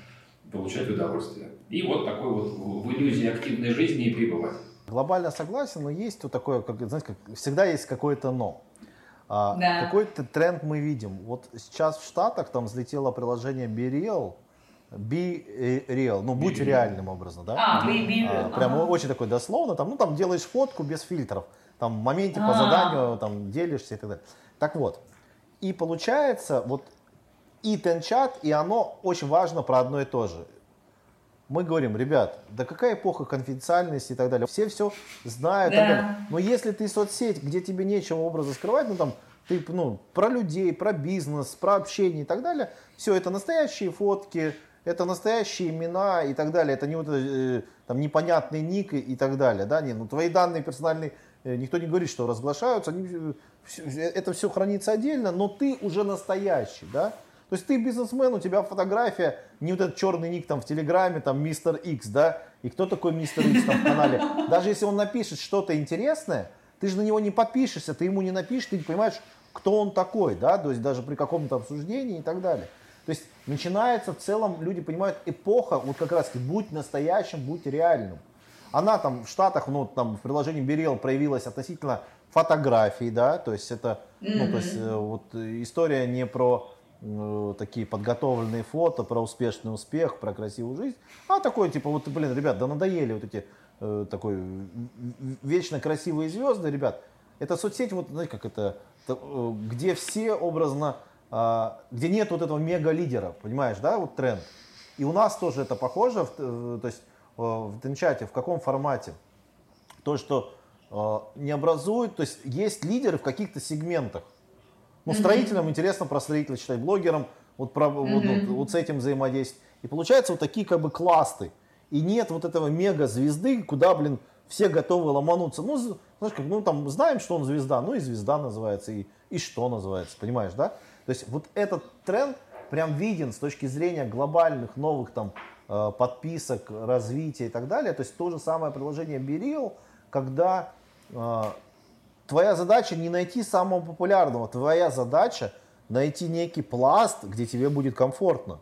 получать удовольствие. И вот такой вот в иллюзии активной жизни и пребывать. Глобально согласен, но есть вот такое, как, знаете, как, всегда есть какое-то но. А, Да. Какой-то тренд мы видим. Вот сейчас в Штатах там взлетело приложение Be Real, Be э, Real, ну будь Be Real. реальным образом, да? А, baby. А, прям очень такой дословно, там, ну там делаешь фотку без фильтров, там в моменте по А. заданию там делишься и так далее. Так вот, и получается вот и Тенчат, и оно очень важно про одно и то же. Мы говорим, ребят, да какая эпоха конфиденциальности и так далее. Все все знают. Да. Но если ты соцсеть, где тебе нечего образа скрывать, ну там ты ну, про людей, про бизнес, про общение и так далее, все это настоящие фотки, это настоящие имена и так далее. Это не вот э, там непонятный ник и, и так далее, да, не, ну твои данные персональные никто не говорит, что разглашаются, они, э, это все хранится отдельно, но ты уже настоящий, да. То есть ты бизнесмен, у тебя фотография, не вот этот черный ник там в Телеграме, там мистер X, да, и кто такой мистер X там в канале. Даже если он напишет что-то интересное, ты же на него не подпишешься, ты ему не напишешь, ты не понимаешь, кто он такой, да, то есть даже при каком-то обсуждении и так далее. То есть начинается в целом, люди понимают, эпоха, вот как раз будь настоящим, будь реальным. Она там в Штатах, ну там в приложении Берел проявилась относительно фотографий, да, то есть это, ну то есть э, вот история не про э, такие подготовленные фото, про успешный успех, про красивую жизнь, а такой типа вот, блин, ребят, да надоели вот эти э, такой вечно красивые звезды, ребят. Это соцсеть, вот знаете, как это, то, э, где все образно а, где нет вот этого мега-лидера, понимаешь, да, вот тренд. И у нас тоже это похоже, э, то есть в Тенчате, в каком формате? То, что э, не образует, то есть есть лидеры в каких-то сегментах. Ну, строителям mm-hmm. интересно про строителя читать, блогерам вот, про, mm-hmm. вот, вот, вот с этим взаимодействовать. И получается вот такие как бы класты. И нет вот этого мега-звезды, куда, блин, все готовы ломануться. Ну, знаешь, как, ну, там, знаем, что он звезда, ну и звезда называется, и, и что называется, понимаешь, да? То есть вот этот тренд прям виден с точки зрения глобальных новых там э, подписок, развития и так далее. То есть то же самое приложение Берил, когда э, твоя задача не найти самого популярного, твоя задача найти некий пласт, где тебе будет комфортно.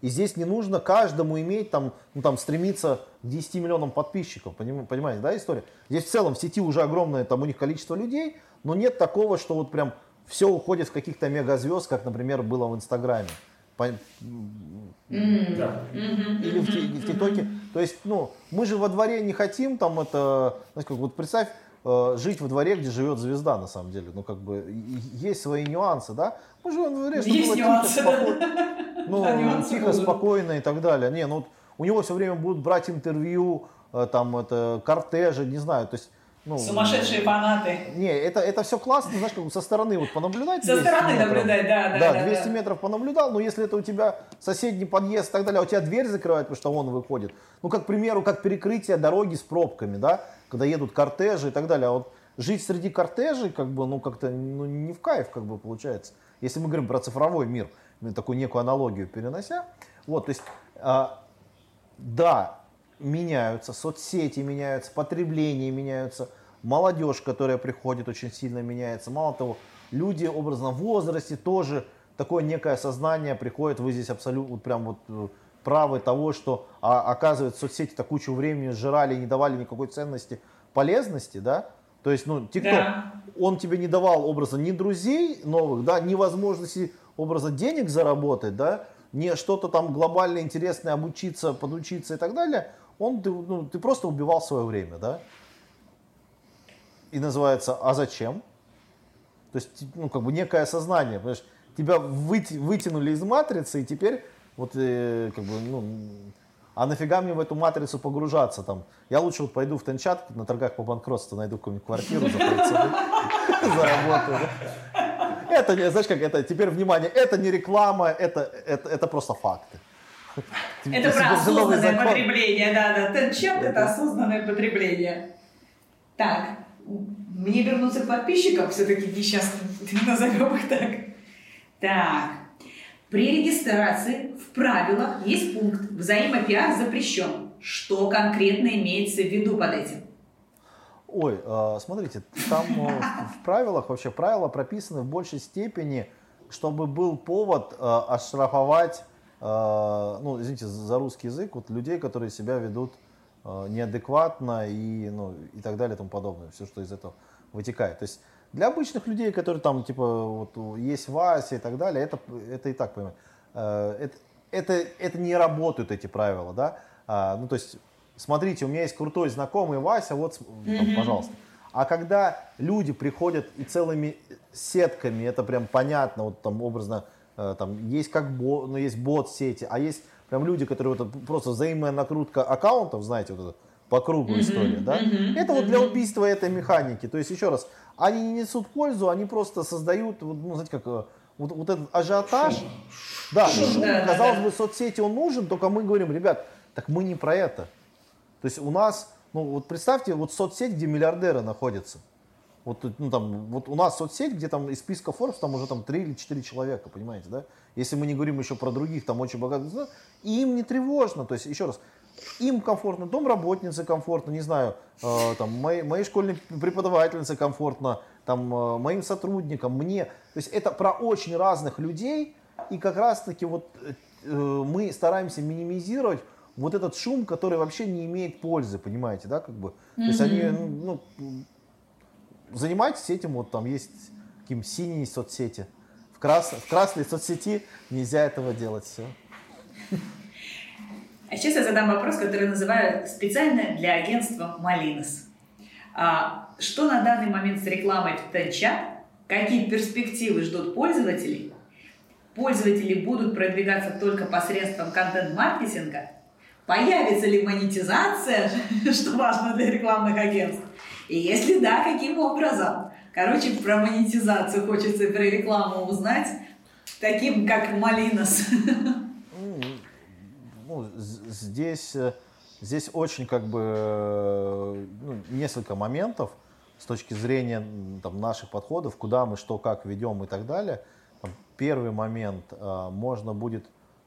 И здесь не нужно каждому иметь, там, ну, там, стремиться к 10 миллионам подписчиков, понимаете, да, история? Здесь в целом в сети уже огромное там у них количество людей, но нет такого, что вот прям все уходит в каких-то мегазвезд, как, например, было в Инстаграме. Или в, в ТикТоке. То есть, ну, мы же во дворе не хотим там это, знаешь, как, вот представь, э, жить во дворе, где живет звезда, на самом деле. Ну, как бы, есть свои нюансы, да? Мы живем во дворе, чтобы есть было нюансы, тихо, спокойно. Ну, да, тихо, будут. спокойно и так далее. Не, ну, у него все время будут брать интервью, э, там, это, кортежи, не знаю, то есть, ну, Сумасшедшие фанаты. Не, это, это все классно, знаешь, как со стороны вот понаблюдать. Со стороны метров. наблюдать, да, да. Да, 200 да. метров понаблюдал, но если это у тебя соседний подъезд и так далее, а у тебя дверь закрывает, потому что он выходит. Ну, как, к примеру, как перекрытие дороги с пробками, да, когда едут кортежи и так далее. А вот жить среди кортежей, как бы, ну, как-то ну, не в кайф, как бы, получается. Если мы говорим про цифровой мир, такую некую аналогию перенося. Вот, то есть, а, да, меняются, соцсети меняются, потребление меняются – молодежь, которая приходит, очень сильно меняется. Мало того, люди образно в возрасте тоже такое некое сознание приходит, вы здесь абсолютно вот прям вот э, правы того, что а, оказывается соцсети-то кучу времени сжирали и не давали никакой ценности, полезности, да, то есть, ну, ТикТок, да. он тебе не давал образа ни друзей новых, да, ни возможности образа денег заработать, да, не что-то там глобально интересное обучиться, подучиться и так далее, он, ты, ну, ты просто убивал свое время, да и называется «А зачем?». То есть, ну, как бы некое осознание, понимаешь, тебя вытянули из матрицы, и теперь вот, э, как бы, ну, а нафига мне в эту матрицу погружаться там? Я лучше вот пойду в Тенчат на торгах по банкротству, найду какую-нибудь квартиру за заработаю. Это, знаешь, как это, теперь внимание, это не реклама, это, это, это просто факты. Это про осознанное потребление, да, да. Тенчат это осознанное потребление. Так, мне вернуться к подписчикам все-таки несчастным, назовем их так. Так, при регистрации в правилах есть пункт «Взаимопиар запрещен». Что конкретно имеется в виду под этим? Ой, а, смотрите, там э, в правилах, вообще правила прописаны в большей степени, чтобы был повод э, оштрафовать, ну, извините за русский язык, вот людей, которые себя ведут Э, неадекватно и, ну, и так далее и тому подобное. Все, что из этого вытекает. То есть для обычных людей, которые там, типа, вот есть Вася и так далее, это, это и так понимаю. Э, это, это, это не работают эти правила, да. А, ну, то есть, смотрите, у меня есть крутой знакомый Вася, вот, mm-hmm. пожалуйста. А когда люди приходят и целыми сетками, это прям понятно, вот там образно, там есть как бот, ну, есть бот-сети, а есть Прям люди, которые вот просто взаимная накрутка аккаунтов, знаете, вот это по кругу mm-hmm, история, да? Mm-hmm, это вот для убийства этой механики. То есть, еще раз, они не несут пользу, они просто создают, ну, знаете, как э, вот, вот этот ажиотаж. Шум. Да, шум, да, казалось да, бы, соцсети он нужен, только мы говорим, ребят, так мы не про это. То есть у нас, ну вот представьте, вот соцсеть, где миллиардеры находятся. Вот, ну, там, вот у нас соцсеть, где там из списка Forbes там уже там 3 или 4 человека, понимаете, да? Если мы не говорим еще про других, там очень богатых, и им не тревожно. То есть, еще раз, им комфортно, домработнице комфортно, не знаю, э, там, моей, моей школьной преподавательнице комфортно, там, э, моим сотрудникам, мне. То есть это про очень разных людей, и как раз-таки вот э, мы стараемся минимизировать вот этот шум, который вообще не имеет пользы, понимаете, да, как бы. Mm-hmm. То есть они, ну, занимайтесь этим, вот там есть каким синие соцсети. В, крас, в красной соцсети нельзя этого делать, все. А сейчас я задам вопрос, который называю специально для агентства Малинос. А, что на данный момент с рекламой в Тенчат? Какие перспективы ждут пользователей? пользователи будут продвигаться только посредством контент-маркетинга, появится ли монетизация, что важно для рекламных агентств, и если да, каким образом. Короче, про монетизацию хочется и про рекламу узнать, таким как Малинос. Ну, здесь, э, здесь очень как бы э, ну, несколько моментов с точки зрения там, наших подходов, куда мы что как ведем и так далее. Там, первый момент, э, можно будет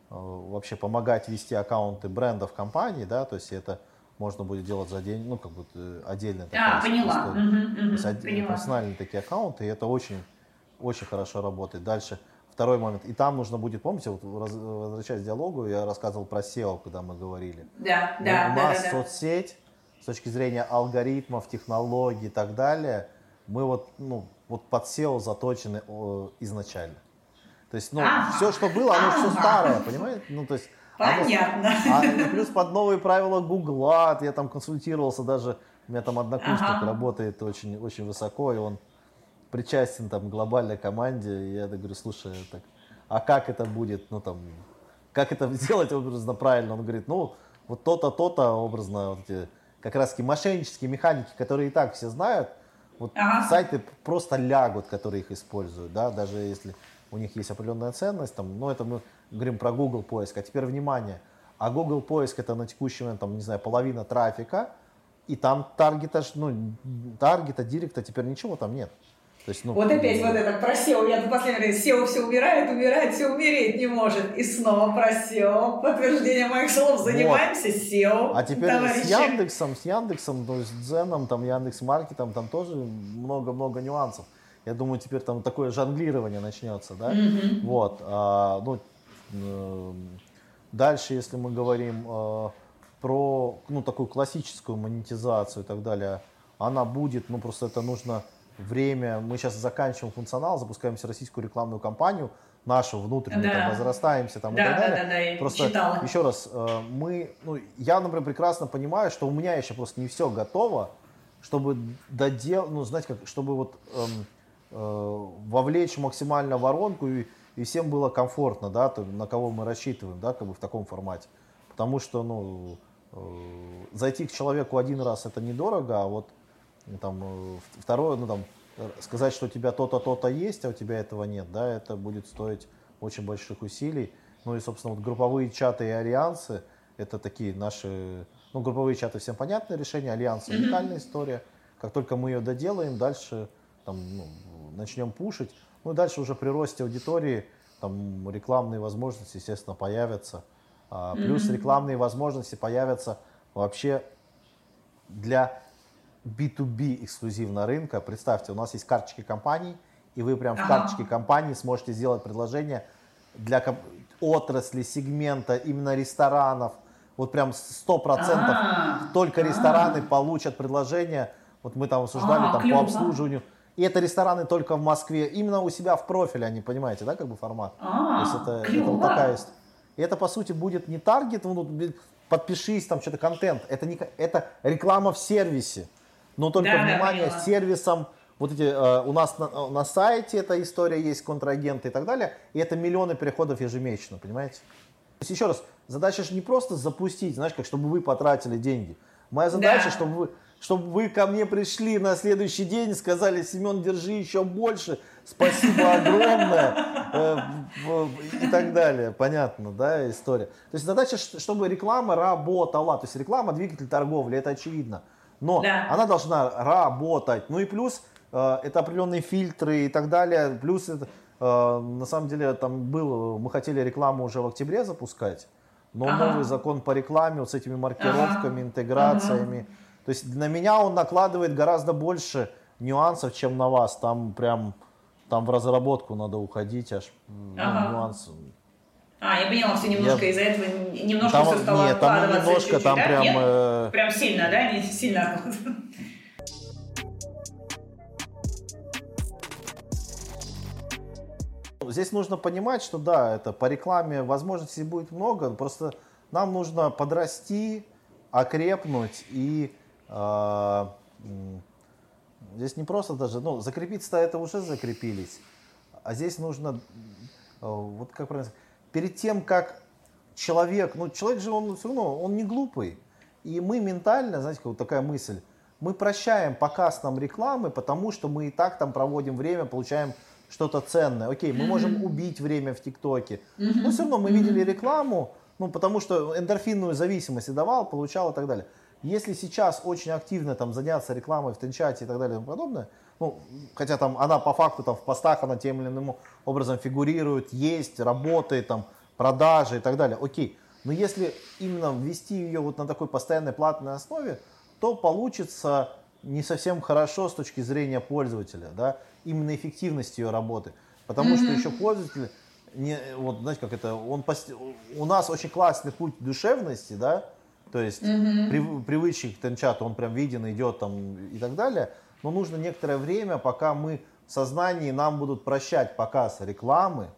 вообще помогать вести аккаунты брендов компании, да, то есть это можно будет делать за день, ну, как бы отдельно. А, поняла. Угу, угу, то есть поняла. профессиональные такие аккаунты, и это очень, очень хорошо работает. Дальше, второй момент. И там нужно будет, помните, вот возвращаясь к диалогу, я рассказывал про SEO, когда мы говорили. Да, ну, да, У да, нас да, соцсеть с точки зрения алгоритмов, технологий и так далее, мы вот, ну, вот под SEO заточены изначально. То есть, ну, ага. все, что было, оно все старое, понимаете? Ну, то есть, Понятно. А, а плюс под новые правила Гугла, я там консультировался даже, у меня там однокурсник ага. работает очень, очень высоко, и он причастен там к глобальной команде, и я говорю, слушай, так, а как это будет, ну там, как это сделать образно правильно? Он говорит, ну, вот то-то, то-то образно, вот эти, как раз мошеннические механики, которые и так все знают, вот ага. сайты просто лягут, которые их используют, да, даже если у них есть определенная ценность, там, ну, это мы говорим про Google поиск, а теперь внимание, а Google поиск это на текущий момент, там, не знаю, половина трафика, и там таргета, ну, таргета, директа теперь ничего там нет. То есть, ну, вот опять вот это про SEO. Я до последнего время SEO все умирает, умирает, все умереть не может. И снова про SEO. Подтверждение моих слов. Занимаемся вот. SEO. А теперь товарищи. с Яндексом, с Яндексом, то есть с Дзеном, там, Яндекс Маркетом, там тоже много-много нюансов. Я думаю, теперь там такое жонглирование начнется, да? Mm-hmm. Вот. А, ну, дальше, если мы говорим э, про, ну, такую классическую монетизацию и так далее, она будет, ну, просто это нужно время. Мы сейчас заканчиваем функционал, запускаем российскую рекламную кампанию, нашу внутреннюю, да. там, возрастаемся там, да, и так далее. Да, да, да, я просто читала. еще раз, э, мы, ну, я, например, прекрасно понимаю, что у меня еще просто не все готово, чтобы доделать, ну, знаете, как, чтобы вот эм, Э, вовлечь максимально воронку и, и всем было комфортно, да, то, на кого мы рассчитываем, да, как бы в таком формате. Потому что, ну, э, зайти к человеку один раз это недорого, а вот ну, там э, второе, ну там сказать, что у тебя то-то, то-то есть, а у тебя этого нет, да, это будет стоить очень больших усилий. Ну и, собственно, вот групповые чаты и альянсы, это такие наши, ну, групповые чаты всем понятное решение, альянсы уникальная история. Как только мы ее доделаем, дальше там, ну, начнем пушить. Ну и дальше уже при росте аудитории там рекламные возможности, естественно, появятся. А, плюс mm-hmm. рекламные возможности появятся вообще для B2B эксклюзивно рынка. Представьте, у нас есть карточки компаний, и вы прям в карточке компании сможете сделать предложение для отрасли, сегмента, именно ресторанов. Вот прям 100% процентов только рестораны получат предложение. Вот мы там обсуждали там, по обслуживанию и это рестораны только в Москве, именно у себя в профиле, они, понимаете, да, как бы формат. А, То есть это, это вот такая есть. И это, по сути, будет не таргет, ну, подпишись, там что-то контент. Это, не, это реклама в сервисе. Но только, да, внимание, да, сервисом, вот эти, э, у нас на, на сайте эта история есть, контрагенты и так далее, и это миллионы переходов ежемесячно, понимаете? То есть, еще раз, задача же не просто запустить, знаешь, как чтобы вы потратили деньги. Моя задача, да. чтобы вы чтобы вы ко мне пришли на следующий день и сказали, Семен, держи еще больше, спасибо огромное э, и так далее. Понятно, да, история. То есть задача, чтобы реклама работала. То есть реклама двигатель торговли, это очевидно. Но да. она должна работать. Ну и плюс э, это определенные фильтры и так далее. Плюс это, э, на самом деле там был, мы хотели рекламу уже в октябре запускать, но ага. новый закон по рекламе вот с этими маркировками, ага. интеграциями. Ага то есть на меня он накладывает гораздо больше нюансов, чем на вас. Там прям там в разработку надо уходить аж ага. нюансы. А, я поняла, все немножко я... из-за этого немножко там, все стало нет, там немножко, чуть-чуть, там да? прям... Нет? Э... Прям сильно, да? Не сильно. Здесь нужно понимать, что да, это по рекламе возможностей будет много, просто нам нужно подрасти, окрепнуть и здесь не просто даже, ну, закрепиться-то это уже закрепились, а здесь нужно вот как правильно сказать, перед тем, как человек, ну человек же он все равно, он не глупый. И мы ментально, знаете, вот такая мысль, мы прощаем показ нам рекламы, потому что мы и так там проводим время, получаем что-то ценное. Окей, мы можем убить время в ТикТоке, но все равно мы видели рекламу, ну потому что эндорфинную зависимость и давал, получал и так далее. Если сейчас очень активно там заняться рекламой в Тенчате и так далее и тому подобное, ну, хотя там она по факту там в постах она тем или иным образом фигурирует, есть, работает, там, продажи и так далее, окей. Но если именно ввести ее вот на такой постоянной платной основе, то получится не совсем хорошо с точки зрения пользователя, да, именно эффективности ее работы. Потому mm-hmm. что еще пользователь, не, вот знаете, как это, он, у нас очень классный путь душевности, да, то есть mm-hmm. при, привычный к тенчату, он прям виден, идет там и так далее, но нужно некоторое время, пока мы в сознании нам будут прощать показ рекламы,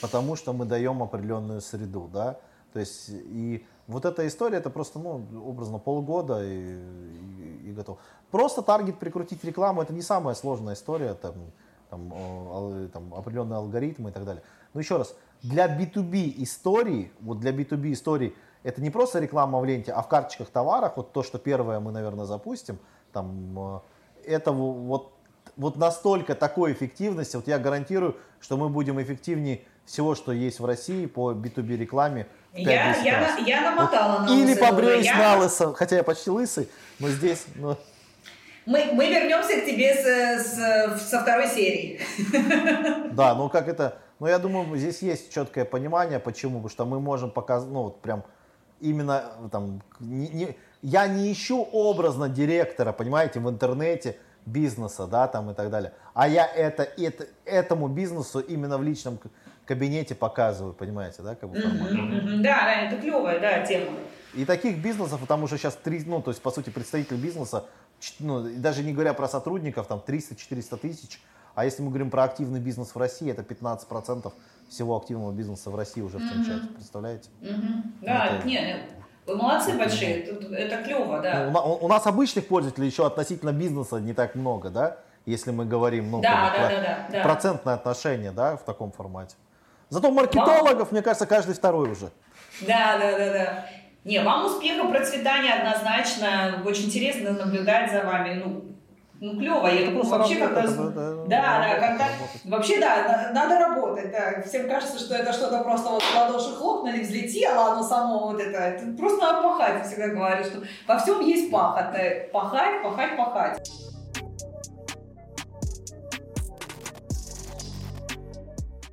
потому что мы даем определенную среду, да, то есть и вот эта история, это просто, ну, образно, полгода и, и, и готово. Просто таргет прикрутить рекламу, это не самая сложная история, там, там, там определенные алгоритмы и так далее. Но еще раз, для B2B истории, вот для B2B истории, это не просто реклама в ленте, а в карточках товарах, вот то, что первое мы, наверное, запустим, там, э, это вот, вот настолько такой эффективности, вот я гарантирую, что мы будем эффективнее всего, что есть в России по B2B рекламе я, я, я намотала вот. на Или побреюсь я... на лысо, хотя я почти лысый, но здесь... Ну... Мы, мы вернемся к тебе с, с, со второй серии. Да, ну как это... Ну я думаю, здесь есть четкое понимание, почему. Потому что мы можем показать, ну вот прям именно там... Не, не, я не ищу образно директора, понимаете, в интернете бизнеса, да, там и так далее. А я это, это этому бизнесу именно в личном кабинете показываю, понимаете, да, как бы формат. Да, да, это клевая, да, тема. И таких бизнесов, потому что сейчас, три, ну, то есть, по сути, представитель бизнеса, ну, даже не говоря про сотрудников, там 300-400 тысяч, а если мы говорим про активный бизнес в России, это 15% всего активного бизнеса в России уже в том чате, представляете? Да, это... нет, вы молодцы большие, это, это клево, да. Ну, у, у нас обычных пользователей еще относительно бизнеса не так много, да, если мы говорим, ну, да, да, да, да, процентное отношение, да, в таком формате. Зато маркетологов, мне кажется, каждый второй уже. Да, да, да, да. Не, вам успеха, процветания однозначно. Очень интересно наблюдать за вами. Ну, ну клево. Я думаю, вообще когда... Да, да, да, когда... Вообще, да, надо работать, да. Всем кажется, что это что-то просто вот в ладоши хлопнули, взлетело, оно само вот это. Это просто надо пахать, я всегда говорю, что во всем есть пахать. Пахать, пахать, пахать.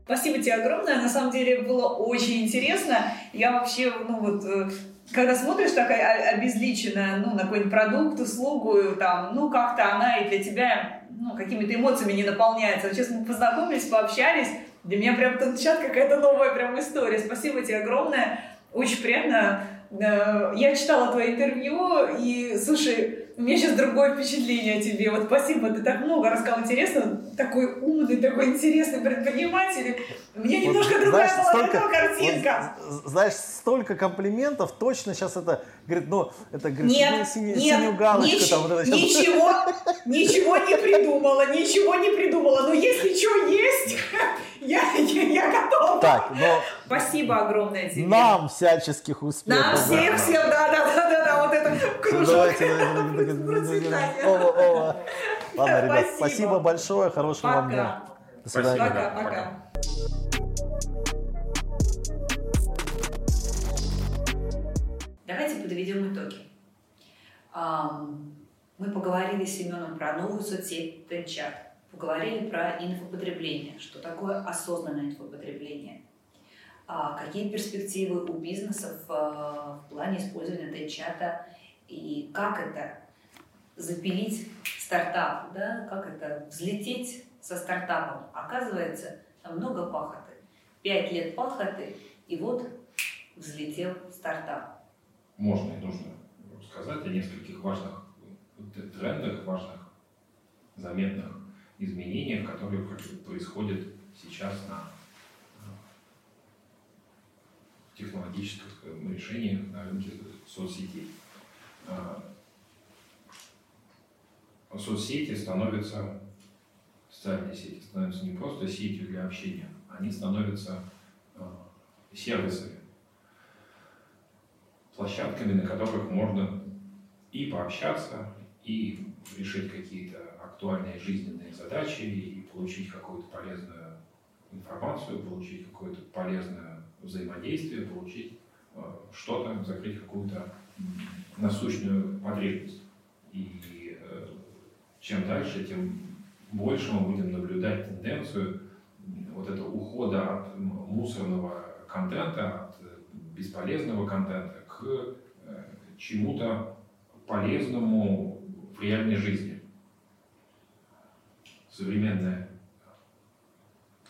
Спасибо тебе огромное. На самом деле было очень интересно. Я вообще, ну вот, э, когда смотришь такая обезличенная, ну, на какой-нибудь продукт, услугу, там, ну, как-то она и для тебя, ну, какими-то эмоциями не наполняется. Вот сейчас мы познакомились, пообщались, для меня прям тот чат какая-то новая прям история. Спасибо тебе огромное. Очень приятно. Э, я читала твое интервью, и, слушай, у меня сейчас другое впечатление о тебе. Вот спасибо, ты так много рассказал интересного. Такой умный, такой интересный предприниматель. У меня немножко вот, другая знаешь, была столько, картинка. Вот, знаешь, столько комплиментов, точно сейчас это, говорит, ну, это, говорит, нет, ну, синий, нет, синюю галочку нич- там. Вот это ничего, ничего не придумала, ничего не придумала. Но если что есть, я, я, я готова. Так, но... Спасибо огромное тебе. Нам всяческих успехов. Нам всех, всем, да, кружок. Давайте, Ладно, ребят, спасибо большое, хорошего вам дня. До свидания. Пока, пока. Давайте подведем итоги. Мы поговорили с Семеном про новую соцсеть Тенчат, поговорили про инфопотребление, что такое осознанное инфопотребление, а какие перспективы у бизнесов в плане использования Тенчата и как это запилить стартап, да, как это взлететь со стартапом. Оказывается, там много пахоты. Пять лет пахоты, и вот взлетел стартап. Можно и нужно сказать о нескольких важных трендах, важных заметных изменениях, которые происходят сейчас на технологических решениях на рынке соцсетей. А, соцсети становятся, социальные сети становятся не просто сетью для общения, они становятся э, сервисами, площадками, на которых можно и пообщаться, и решить какие-то актуальные жизненные задачи, и получить какую-то полезную информацию, получить какое-то полезное взаимодействие, получить что-то, закрыть какую-то насущную потребность. И э, чем дальше, тем больше мы будем наблюдать тенденцию вот этого ухода от мусорного контента, от бесполезного контента к э, чему-то полезному в реальной жизни. Современное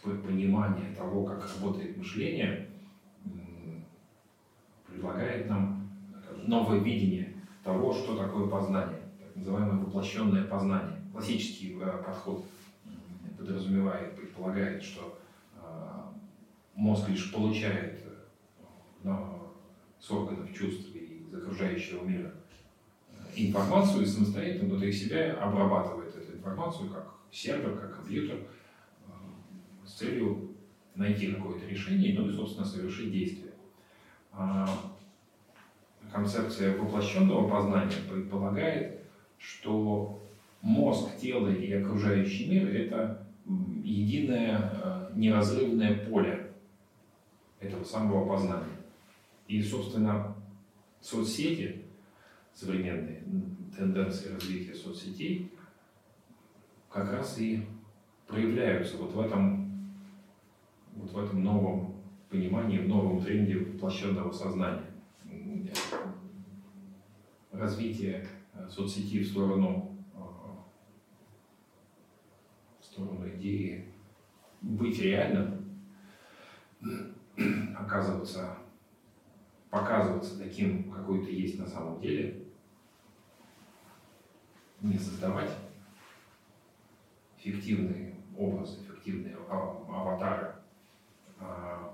понимание того, как работает мышление, предлагает нам новое видение того, что такое познание, так называемое воплощенное познание. Классический э, подход подразумевает, предполагает, что э, мозг лишь получает с органов чувств и из окружающего мира информацию и самостоятельно внутри себя обрабатывает эту информацию как сервер, как компьютер э, с целью найти какое-то решение, ну и, собственно, совершить действие. Концепция воплощенного познания предполагает, что мозг, тело и окружающий мир – это единое э, неразрывное поле этого самого познания. И, собственно, соцсети, современные тенденции развития соцсетей, как раз и проявляются вот в этом, вот в этом новом понимании, в новом тренде воплощенного сознания. Развитие э, соцсети в сторону, э, в сторону идеи быть реальным, оказываться показываться таким, какой ты есть на самом деле, не создавать фиктивные образы, фиктивные аватары, а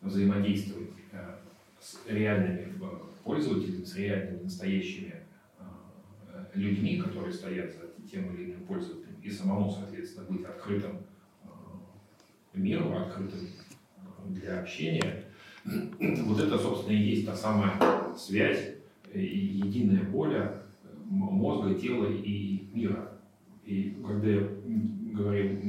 взаимодействовать э, с реальными э, пользователями, с реальными настоящими э, людьми, которые стоят за тем или иным пользователем, и самому, соответственно, быть открытым миру, открытым для общения, вот это, собственно, и есть та самая связь, единое поле мозга, тела и мира. И когда я говорил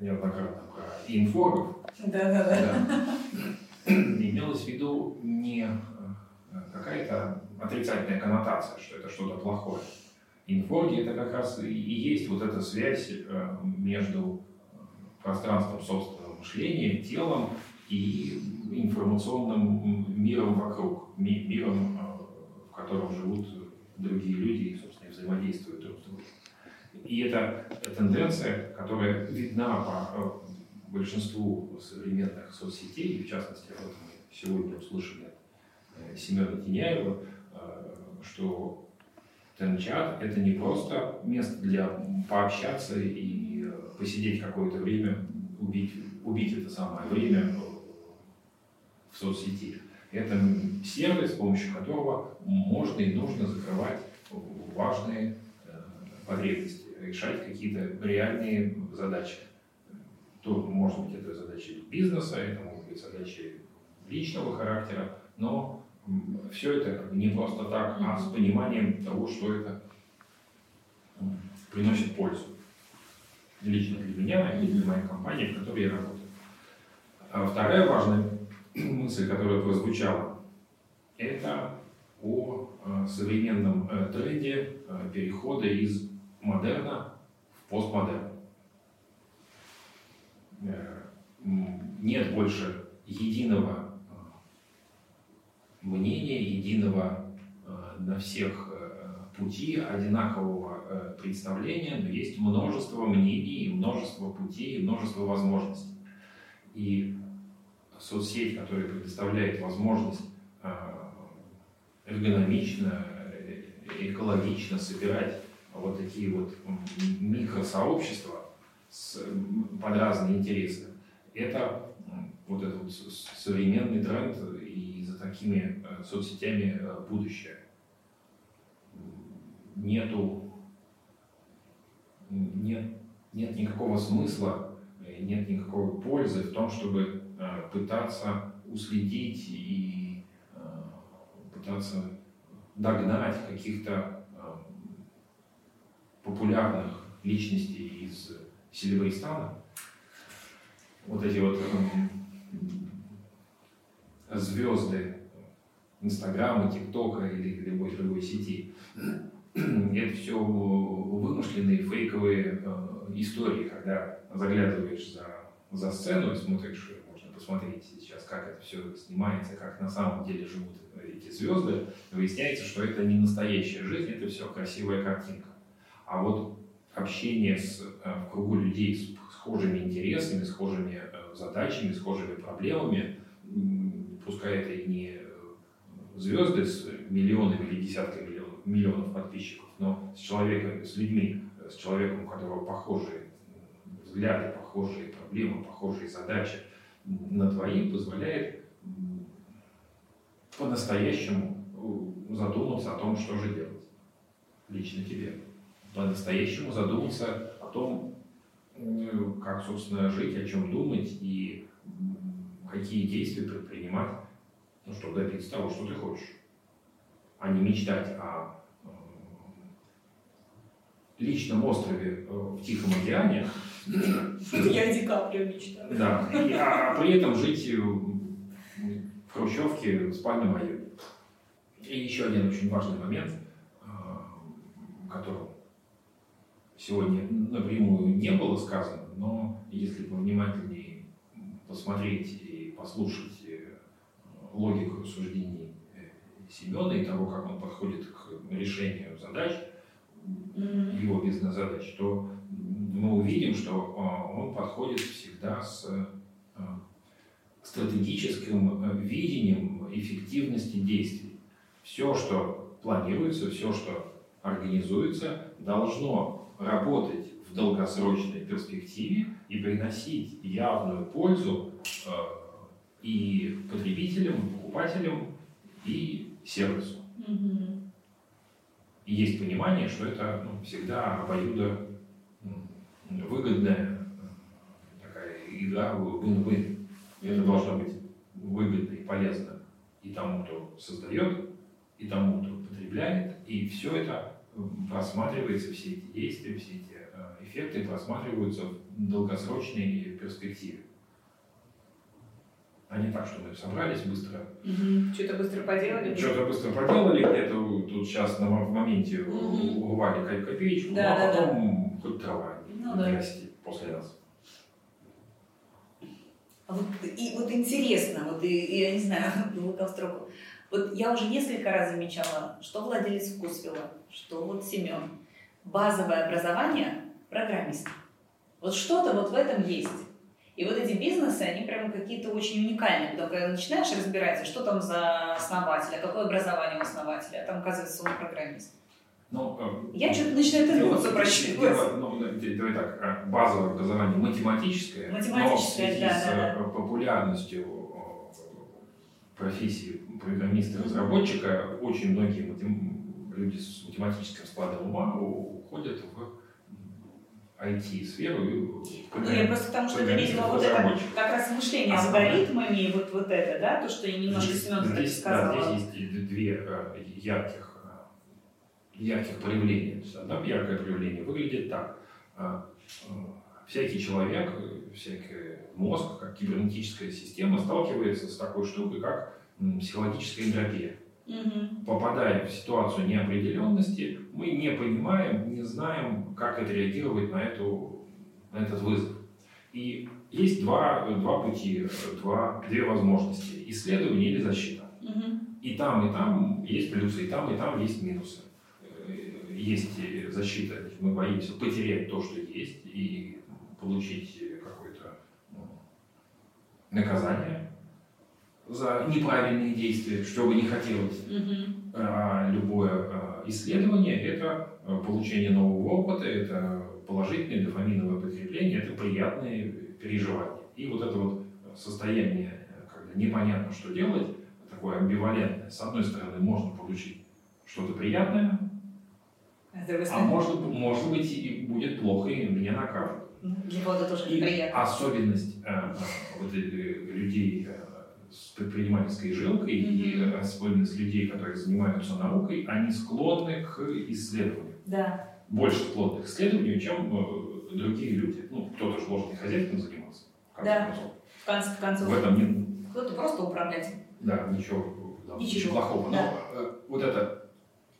неоднократно про инфогов, да, да, да. Имелось в виду не э, какая-то отрицательная коннотация, что это что-то плохое. Инфоги это как раз и есть вот эта связь э, между пространством собственного мышления, телом и информационным миром вокруг, миром, э, в котором живут другие люди и, собственно, взаимодействуют друг с другом. И это тенденция, которая видна по э, большинству современных соцсетей, в частности, этом мы сегодня услышали э, Семена Тиняева, что Тенчат – это не просто место для пообщаться и посидеть какое-то время, убить, убить это самое время в соцсети. Это сервис, с помощью которого можно и нужно закрывать важные э, потребности, решать какие-то реальные задачи. То, может быть, это задачи бизнеса, это могут быть задачи личного характера, но все это не просто так, а с пониманием того, что это приносит пользу. Лично для меня и для моей компании, в которой я работаю. А вторая важная мысль, которая прозвучала, это о э, современном э, тренде э, перехода из модерна в постмодерн. Нет больше единого мнения, единого на всех пути, одинакового представления, но есть множество мнений, множество путей, множество возможностей. И соцсеть, которая предоставляет возможность эргономично, э, экологично собирать вот такие вот микросообщества с, под разные интересы, это вот этот современный тренд и за такими э, соцсетями э, будущее. Нету нет, нет никакого смысла, нет никакой пользы в том, чтобы пытаться уследить и пытаться догнать каких-то популярных личностей из Селебристана. Вот эти вот звезды Инстаграма, ТикТока или любой другой сети. Это все вымышленные фейковые э, истории, когда заглядываешь за, за сцену и смотришь, можно посмотреть сейчас, как это все снимается, как на самом деле живут эти звезды, выясняется, что это не настоящая жизнь, это все красивая картинка. А вот общение с, э, в кругу людей с схожими интересами, схожими э, задачами, схожими проблемами, пускай это и не э, звезды с миллионами или десятками миллионов, миллионов подписчиков, но с человеком, с людьми, с человеком, у которого похожие взгляды, похожие проблемы, похожие задачи на твои, позволяет по-настоящему задуматься о том, что же делать лично тебе. По-настоящему задуматься о том, как, собственно, жить, о чем думать и какие действия предпринимать, ну, чтобы добиться того, что ты хочешь, а не мечтать о э, личном острове э, в Тихом океане. Я Ди Каприо мечтаю. Да, и, а, а при этом жить э, в хрущевке в спальном районе. И еще один очень важный момент, который сегодня напрямую не было сказано, но если повнимательнее посмотреть и послушать э, логику рассуждений э, Семена и того, как он подходит к решению задач, его бизнес-задач, то мы увидим, что а, он подходит всегда с а, стратегическим э, видением эффективности действий. Все, что планируется, все, что организуется, должно работать в долгосрочной перспективе и приносить явную пользу э, и потребителям, и покупателям, и сервису. Mm-hmm. И есть понимание, что это ну, всегда обоюдо выгодная такая игра win-win. Это должно быть выгодно и полезно и тому, кто создает, и тому, кто потребляет, и все это просматривается, все эти действия, все эти э, эффекты просматриваются в долгосрочной перспективе. А не так, что мы собрались быстро. Угу. Что-то быстро поделали. Что-то быстро поделали, где-то тут сейчас на, в моменте угу. урвали копеечку, да, а потом да. хоть трава ну, да. после нас. А вот, и, вот интересно, вот и, я не знаю, строку. Вот я уже несколько раз замечала, что владелец вкусвилла, что вот Семен. Базовое образование – программист. Вот что-то вот в этом есть. И вот эти бизнесы, они прямо какие-то очень уникальные. Только начинаешь разбираться, что там за основатель, а какое образование у основателя, а там, оказывается, он программист. Ну, э, я что-то начинаю тянуться, прощупывать. Ну, давай так, э, базовое образование математическое, математическое но в связи да, с да, да. популярностью профессии программиста-разработчика очень многие люди с математическим складом ума уходят в IT-сферу. Ну, я просто потому что это, видимо, вот это как раз мышление с алгоритмами, вот, вот это, да, то, что я немножко Семен здесь, сказала. Да, здесь есть две э, ярких, э, ярких проявления. Одно яркое проявление выглядит так. Э, всякий человек, всякий мозг, как кибернетическая система, сталкивается с такой штукой, как психологическая энтропия. Угу. Попадая в ситуацию неопределенности, мы не понимаем, не знаем, как отреагировать на, эту, на этот вызов. И есть два, два пути, два, две возможности. Исследование или защита. Угу. И там, и там есть плюсы, и там, и там есть минусы. Есть защита, мы боимся потерять то, что есть, и получить какое-то ну, наказание за неправильные действия, что бы не хотелось. Угу. А любое а, исследование – это а, получение нового опыта, это положительное дофаминовое подкрепление, это приятные переживания. И вот это вот состояние, когда непонятно, что делать, такое амбивалентное. С одной стороны, можно получить что-то приятное, А А может, может быть и будет плохо, и меня накажут. Для кого-то тоже И неприятно. особенность э, э, вот этих людей э, с предпринимательской жилкой и Мгм. особенность людей, которые занимаются наукой, они склонны к исследованию. Да. Больше склонны к исследованию, чем э, другие люди. Ну, кто-то же должен и хозяйством заниматься. в конце Да. концов. В конце В концов, этом нет кто-то просто управлять. Да, ничего, да, Ничего, плохого. Но да. э, вот эта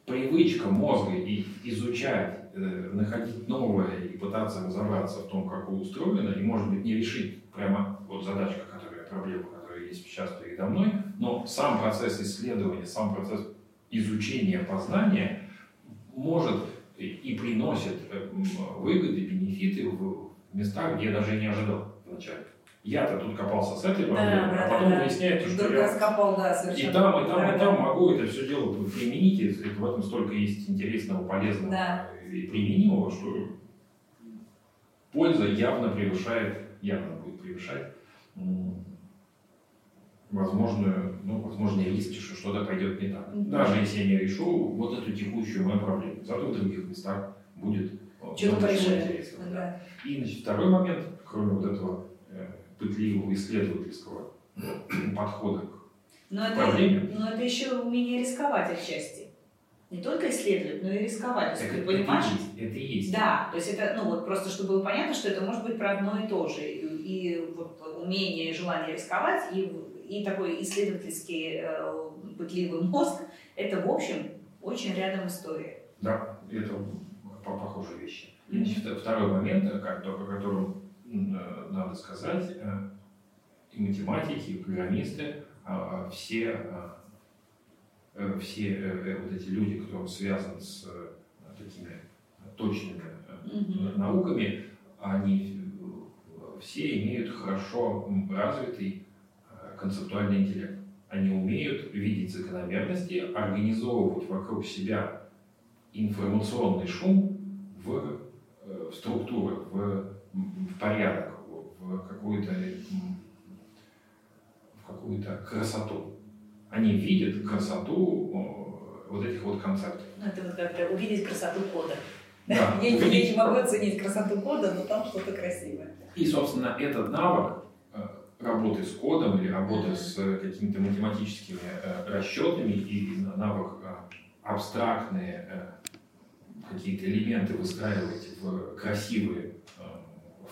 привычка мозга и изучать, э, находить новое и пытаться разобраться в том, как устроено, и, может быть, не решить прямо вот задачка, которая, проблема, которая есть сейчас передо мной, но сам процесс исследования, сам процесс изучения, познания может и- приносит э, выгоды, бенефиты в местах, где я даже не ожидал вначале. Я-то тут копался с этой проблемой, да, а потом да, да. выясняется, что я раскопал, да, совершенно. и там, и там, Да, и да. там могу это все дело применить, и в этом столько есть интересного, полезного Да. и применимого, что польза явно превышает, явно будет превышать возможную, ну, возможные риски, что что-то пойдет не так. Мгм. Даже если я не решу вот эту текущую мою проблему. Зато в других местах будет э, Что-то интересного, да. Да. И значит, второй момент, кроме вот этого э, пытливого исследовательского подхода к Но это, Проблеме? но это еще умение рисковать отчасти. Не только исследовать, но и рисковать. То есть ты понимаешь, это, и есть, это и есть. Да, то есть это, ну вот просто чтобы было понятно, что это может быть про одно и то же. И, и вот умение и желание рисковать, и, и такой исследовательский э, пытливый мозг, это в общем очень рядом история. Да, это по- похожие вещи. Значит, второй момент, э, о котором надо сказать, э, и математики, и программисты, а, а, все, а, э, все э, э, вот эти люди, кто связан с э, такими точными э, Мгм. науками, они э, все имеют хорошо развитый э, концептуальный интеллект. Они умеют видеть закономерности, организовывать вокруг себя информационный шум в, э, в структуры, в, в порядок, в, какую-то в какую-то красоту. Они видят красоту э, вот этих вот концептов. Ну, это вот как-то увидеть красоту кода. Да, Я, не- я увидеть- не могу оценить красоту кода, но там что-то красивое. И, собственно, этот навык э, работы с кодом или работы с э, какими-то математическими расчетами и навык абстрактные какие-то элементы выстраивать в красивые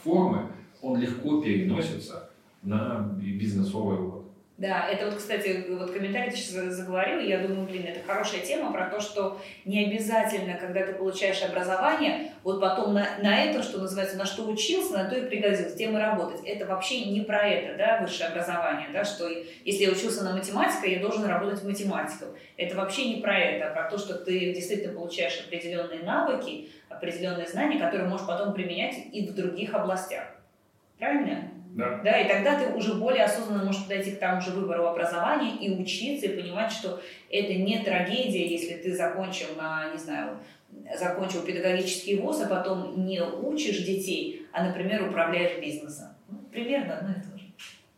формы, он легко переносится на би- бизнесовый опыт. Да, это вот, кстати, вот комментарий ты сейчас заговорил, я думаю, блин, это хорошая тема про то, что не обязательно, когда ты получаешь образование, вот потом на, на это, что называется, на что учился, на то и пригодилось, тем и работать. Это вообще не про это, да, высшее образование, да, что если я учился на математика, я должен работать математиком. Это вообще не про это, а про то, что ты действительно получаешь определенные навыки, определенные знания, которые можешь потом применять и в других областях. Правильно? Да? Да, и тогда ты уже более осознанно можешь подойти к тому же выбору образования и учиться, и понимать, что это не трагедия, если ты закончил на, не знаю, закончил педагогический вуз, а потом не учишь детей, а, например, управляешь бизнесом. Ну, примерно одно и то же.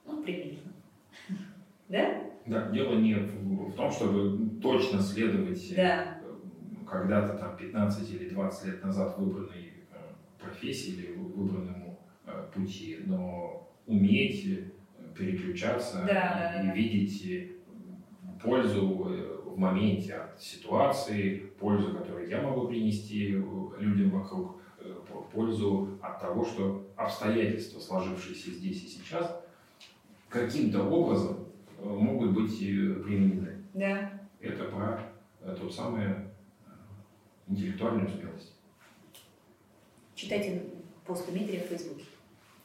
Ну, примерно. Да? Да, дело не в, том, чтобы точно следовать э, Да. когда-то там 15 или 20 лет назад выбранной э, профессии или вы- выбранному э, пути, но уметь э, переключаться Да, и, да, и да. видеть э, пользу э, в моменте от ситуации, пользу, которую я могу принести людям вокруг, по- пользу от того, что обстоятельства, сложившиеся здесь и сейчас, каким-то образом могут быть применены. Да. Это про тот самый э, интеллектуальную смелость. Читайте пост Дмитрия в Фейсбуке.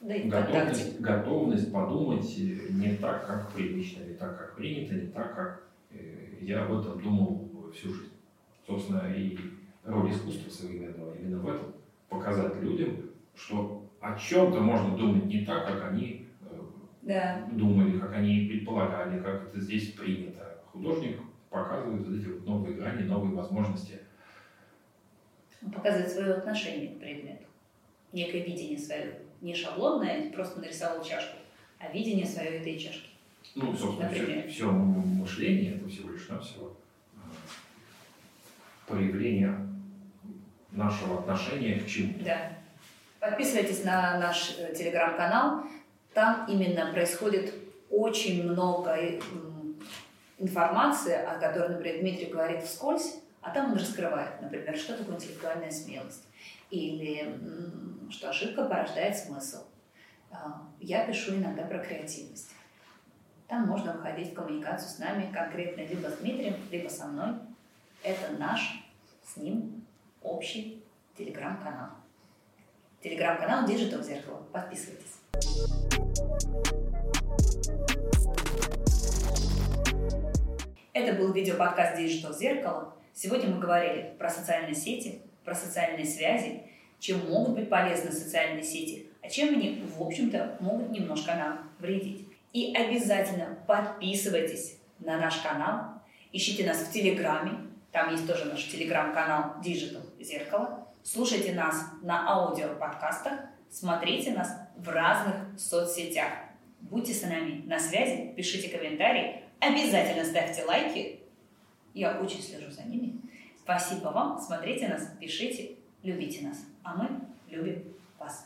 Да и ВКонтакте. Готовность, готовность подумать э, не так, как привычно, не так, как принято, не так, как э, я об этом думал всю жизнь. Собственно, и роль искусства современного именно в этом. Показать людям, что о чем-то можно думать не так, как они э, Да. думали, как они предполагали, как это здесь принято. Художник показывает вот эти вот новые грани, новые возможности. Он показывает свое отношение к предмету. Некое видение свое. Не шаблонное, просто нарисовал чашку, а видение свое этой чашки. Ну, собственно, Например. все, мышление это всего лишь навсего э, проявление нашего отношения к чему. Да. Подписывайтесь на наш э, телеграм-канал. Там именно происходит очень много э, информации, о которой, например, Дмитрий говорит вскользь, а там он раскрывает, например, что такое интеллектуальная смелость. Или что ошибка порождает смысл. А, я пишу иногда про креативность. Там можно выходить в коммуникацию с нами конкретно либо с Дмитрием, либо со мной. Это наш с ним общий телеграм-канал. Телеграм-канал Digital Зеркало. Подписывайтесь. Это был видеоподкаст Digital Зеркало. Сегодня мы говорили про социальные сети, про социальные связи, чем могут быть полезны социальные сети, а чем они, в общем-то, могут немножко нам вредить. И обязательно подписывайтесь на наш канал, ищите нас в Телеграме, там есть тоже наш телеграм-канал Digital Зеркало. Слушайте нас на аудиоподкастах, смотрите нас в разных соцсетях. Будьте с нами на связи, пишите комментарии, обязательно ставьте лайки. Я очень слежу за ними. Спасибо вам, смотрите нас, пишите, любите нас. А мы любим вас.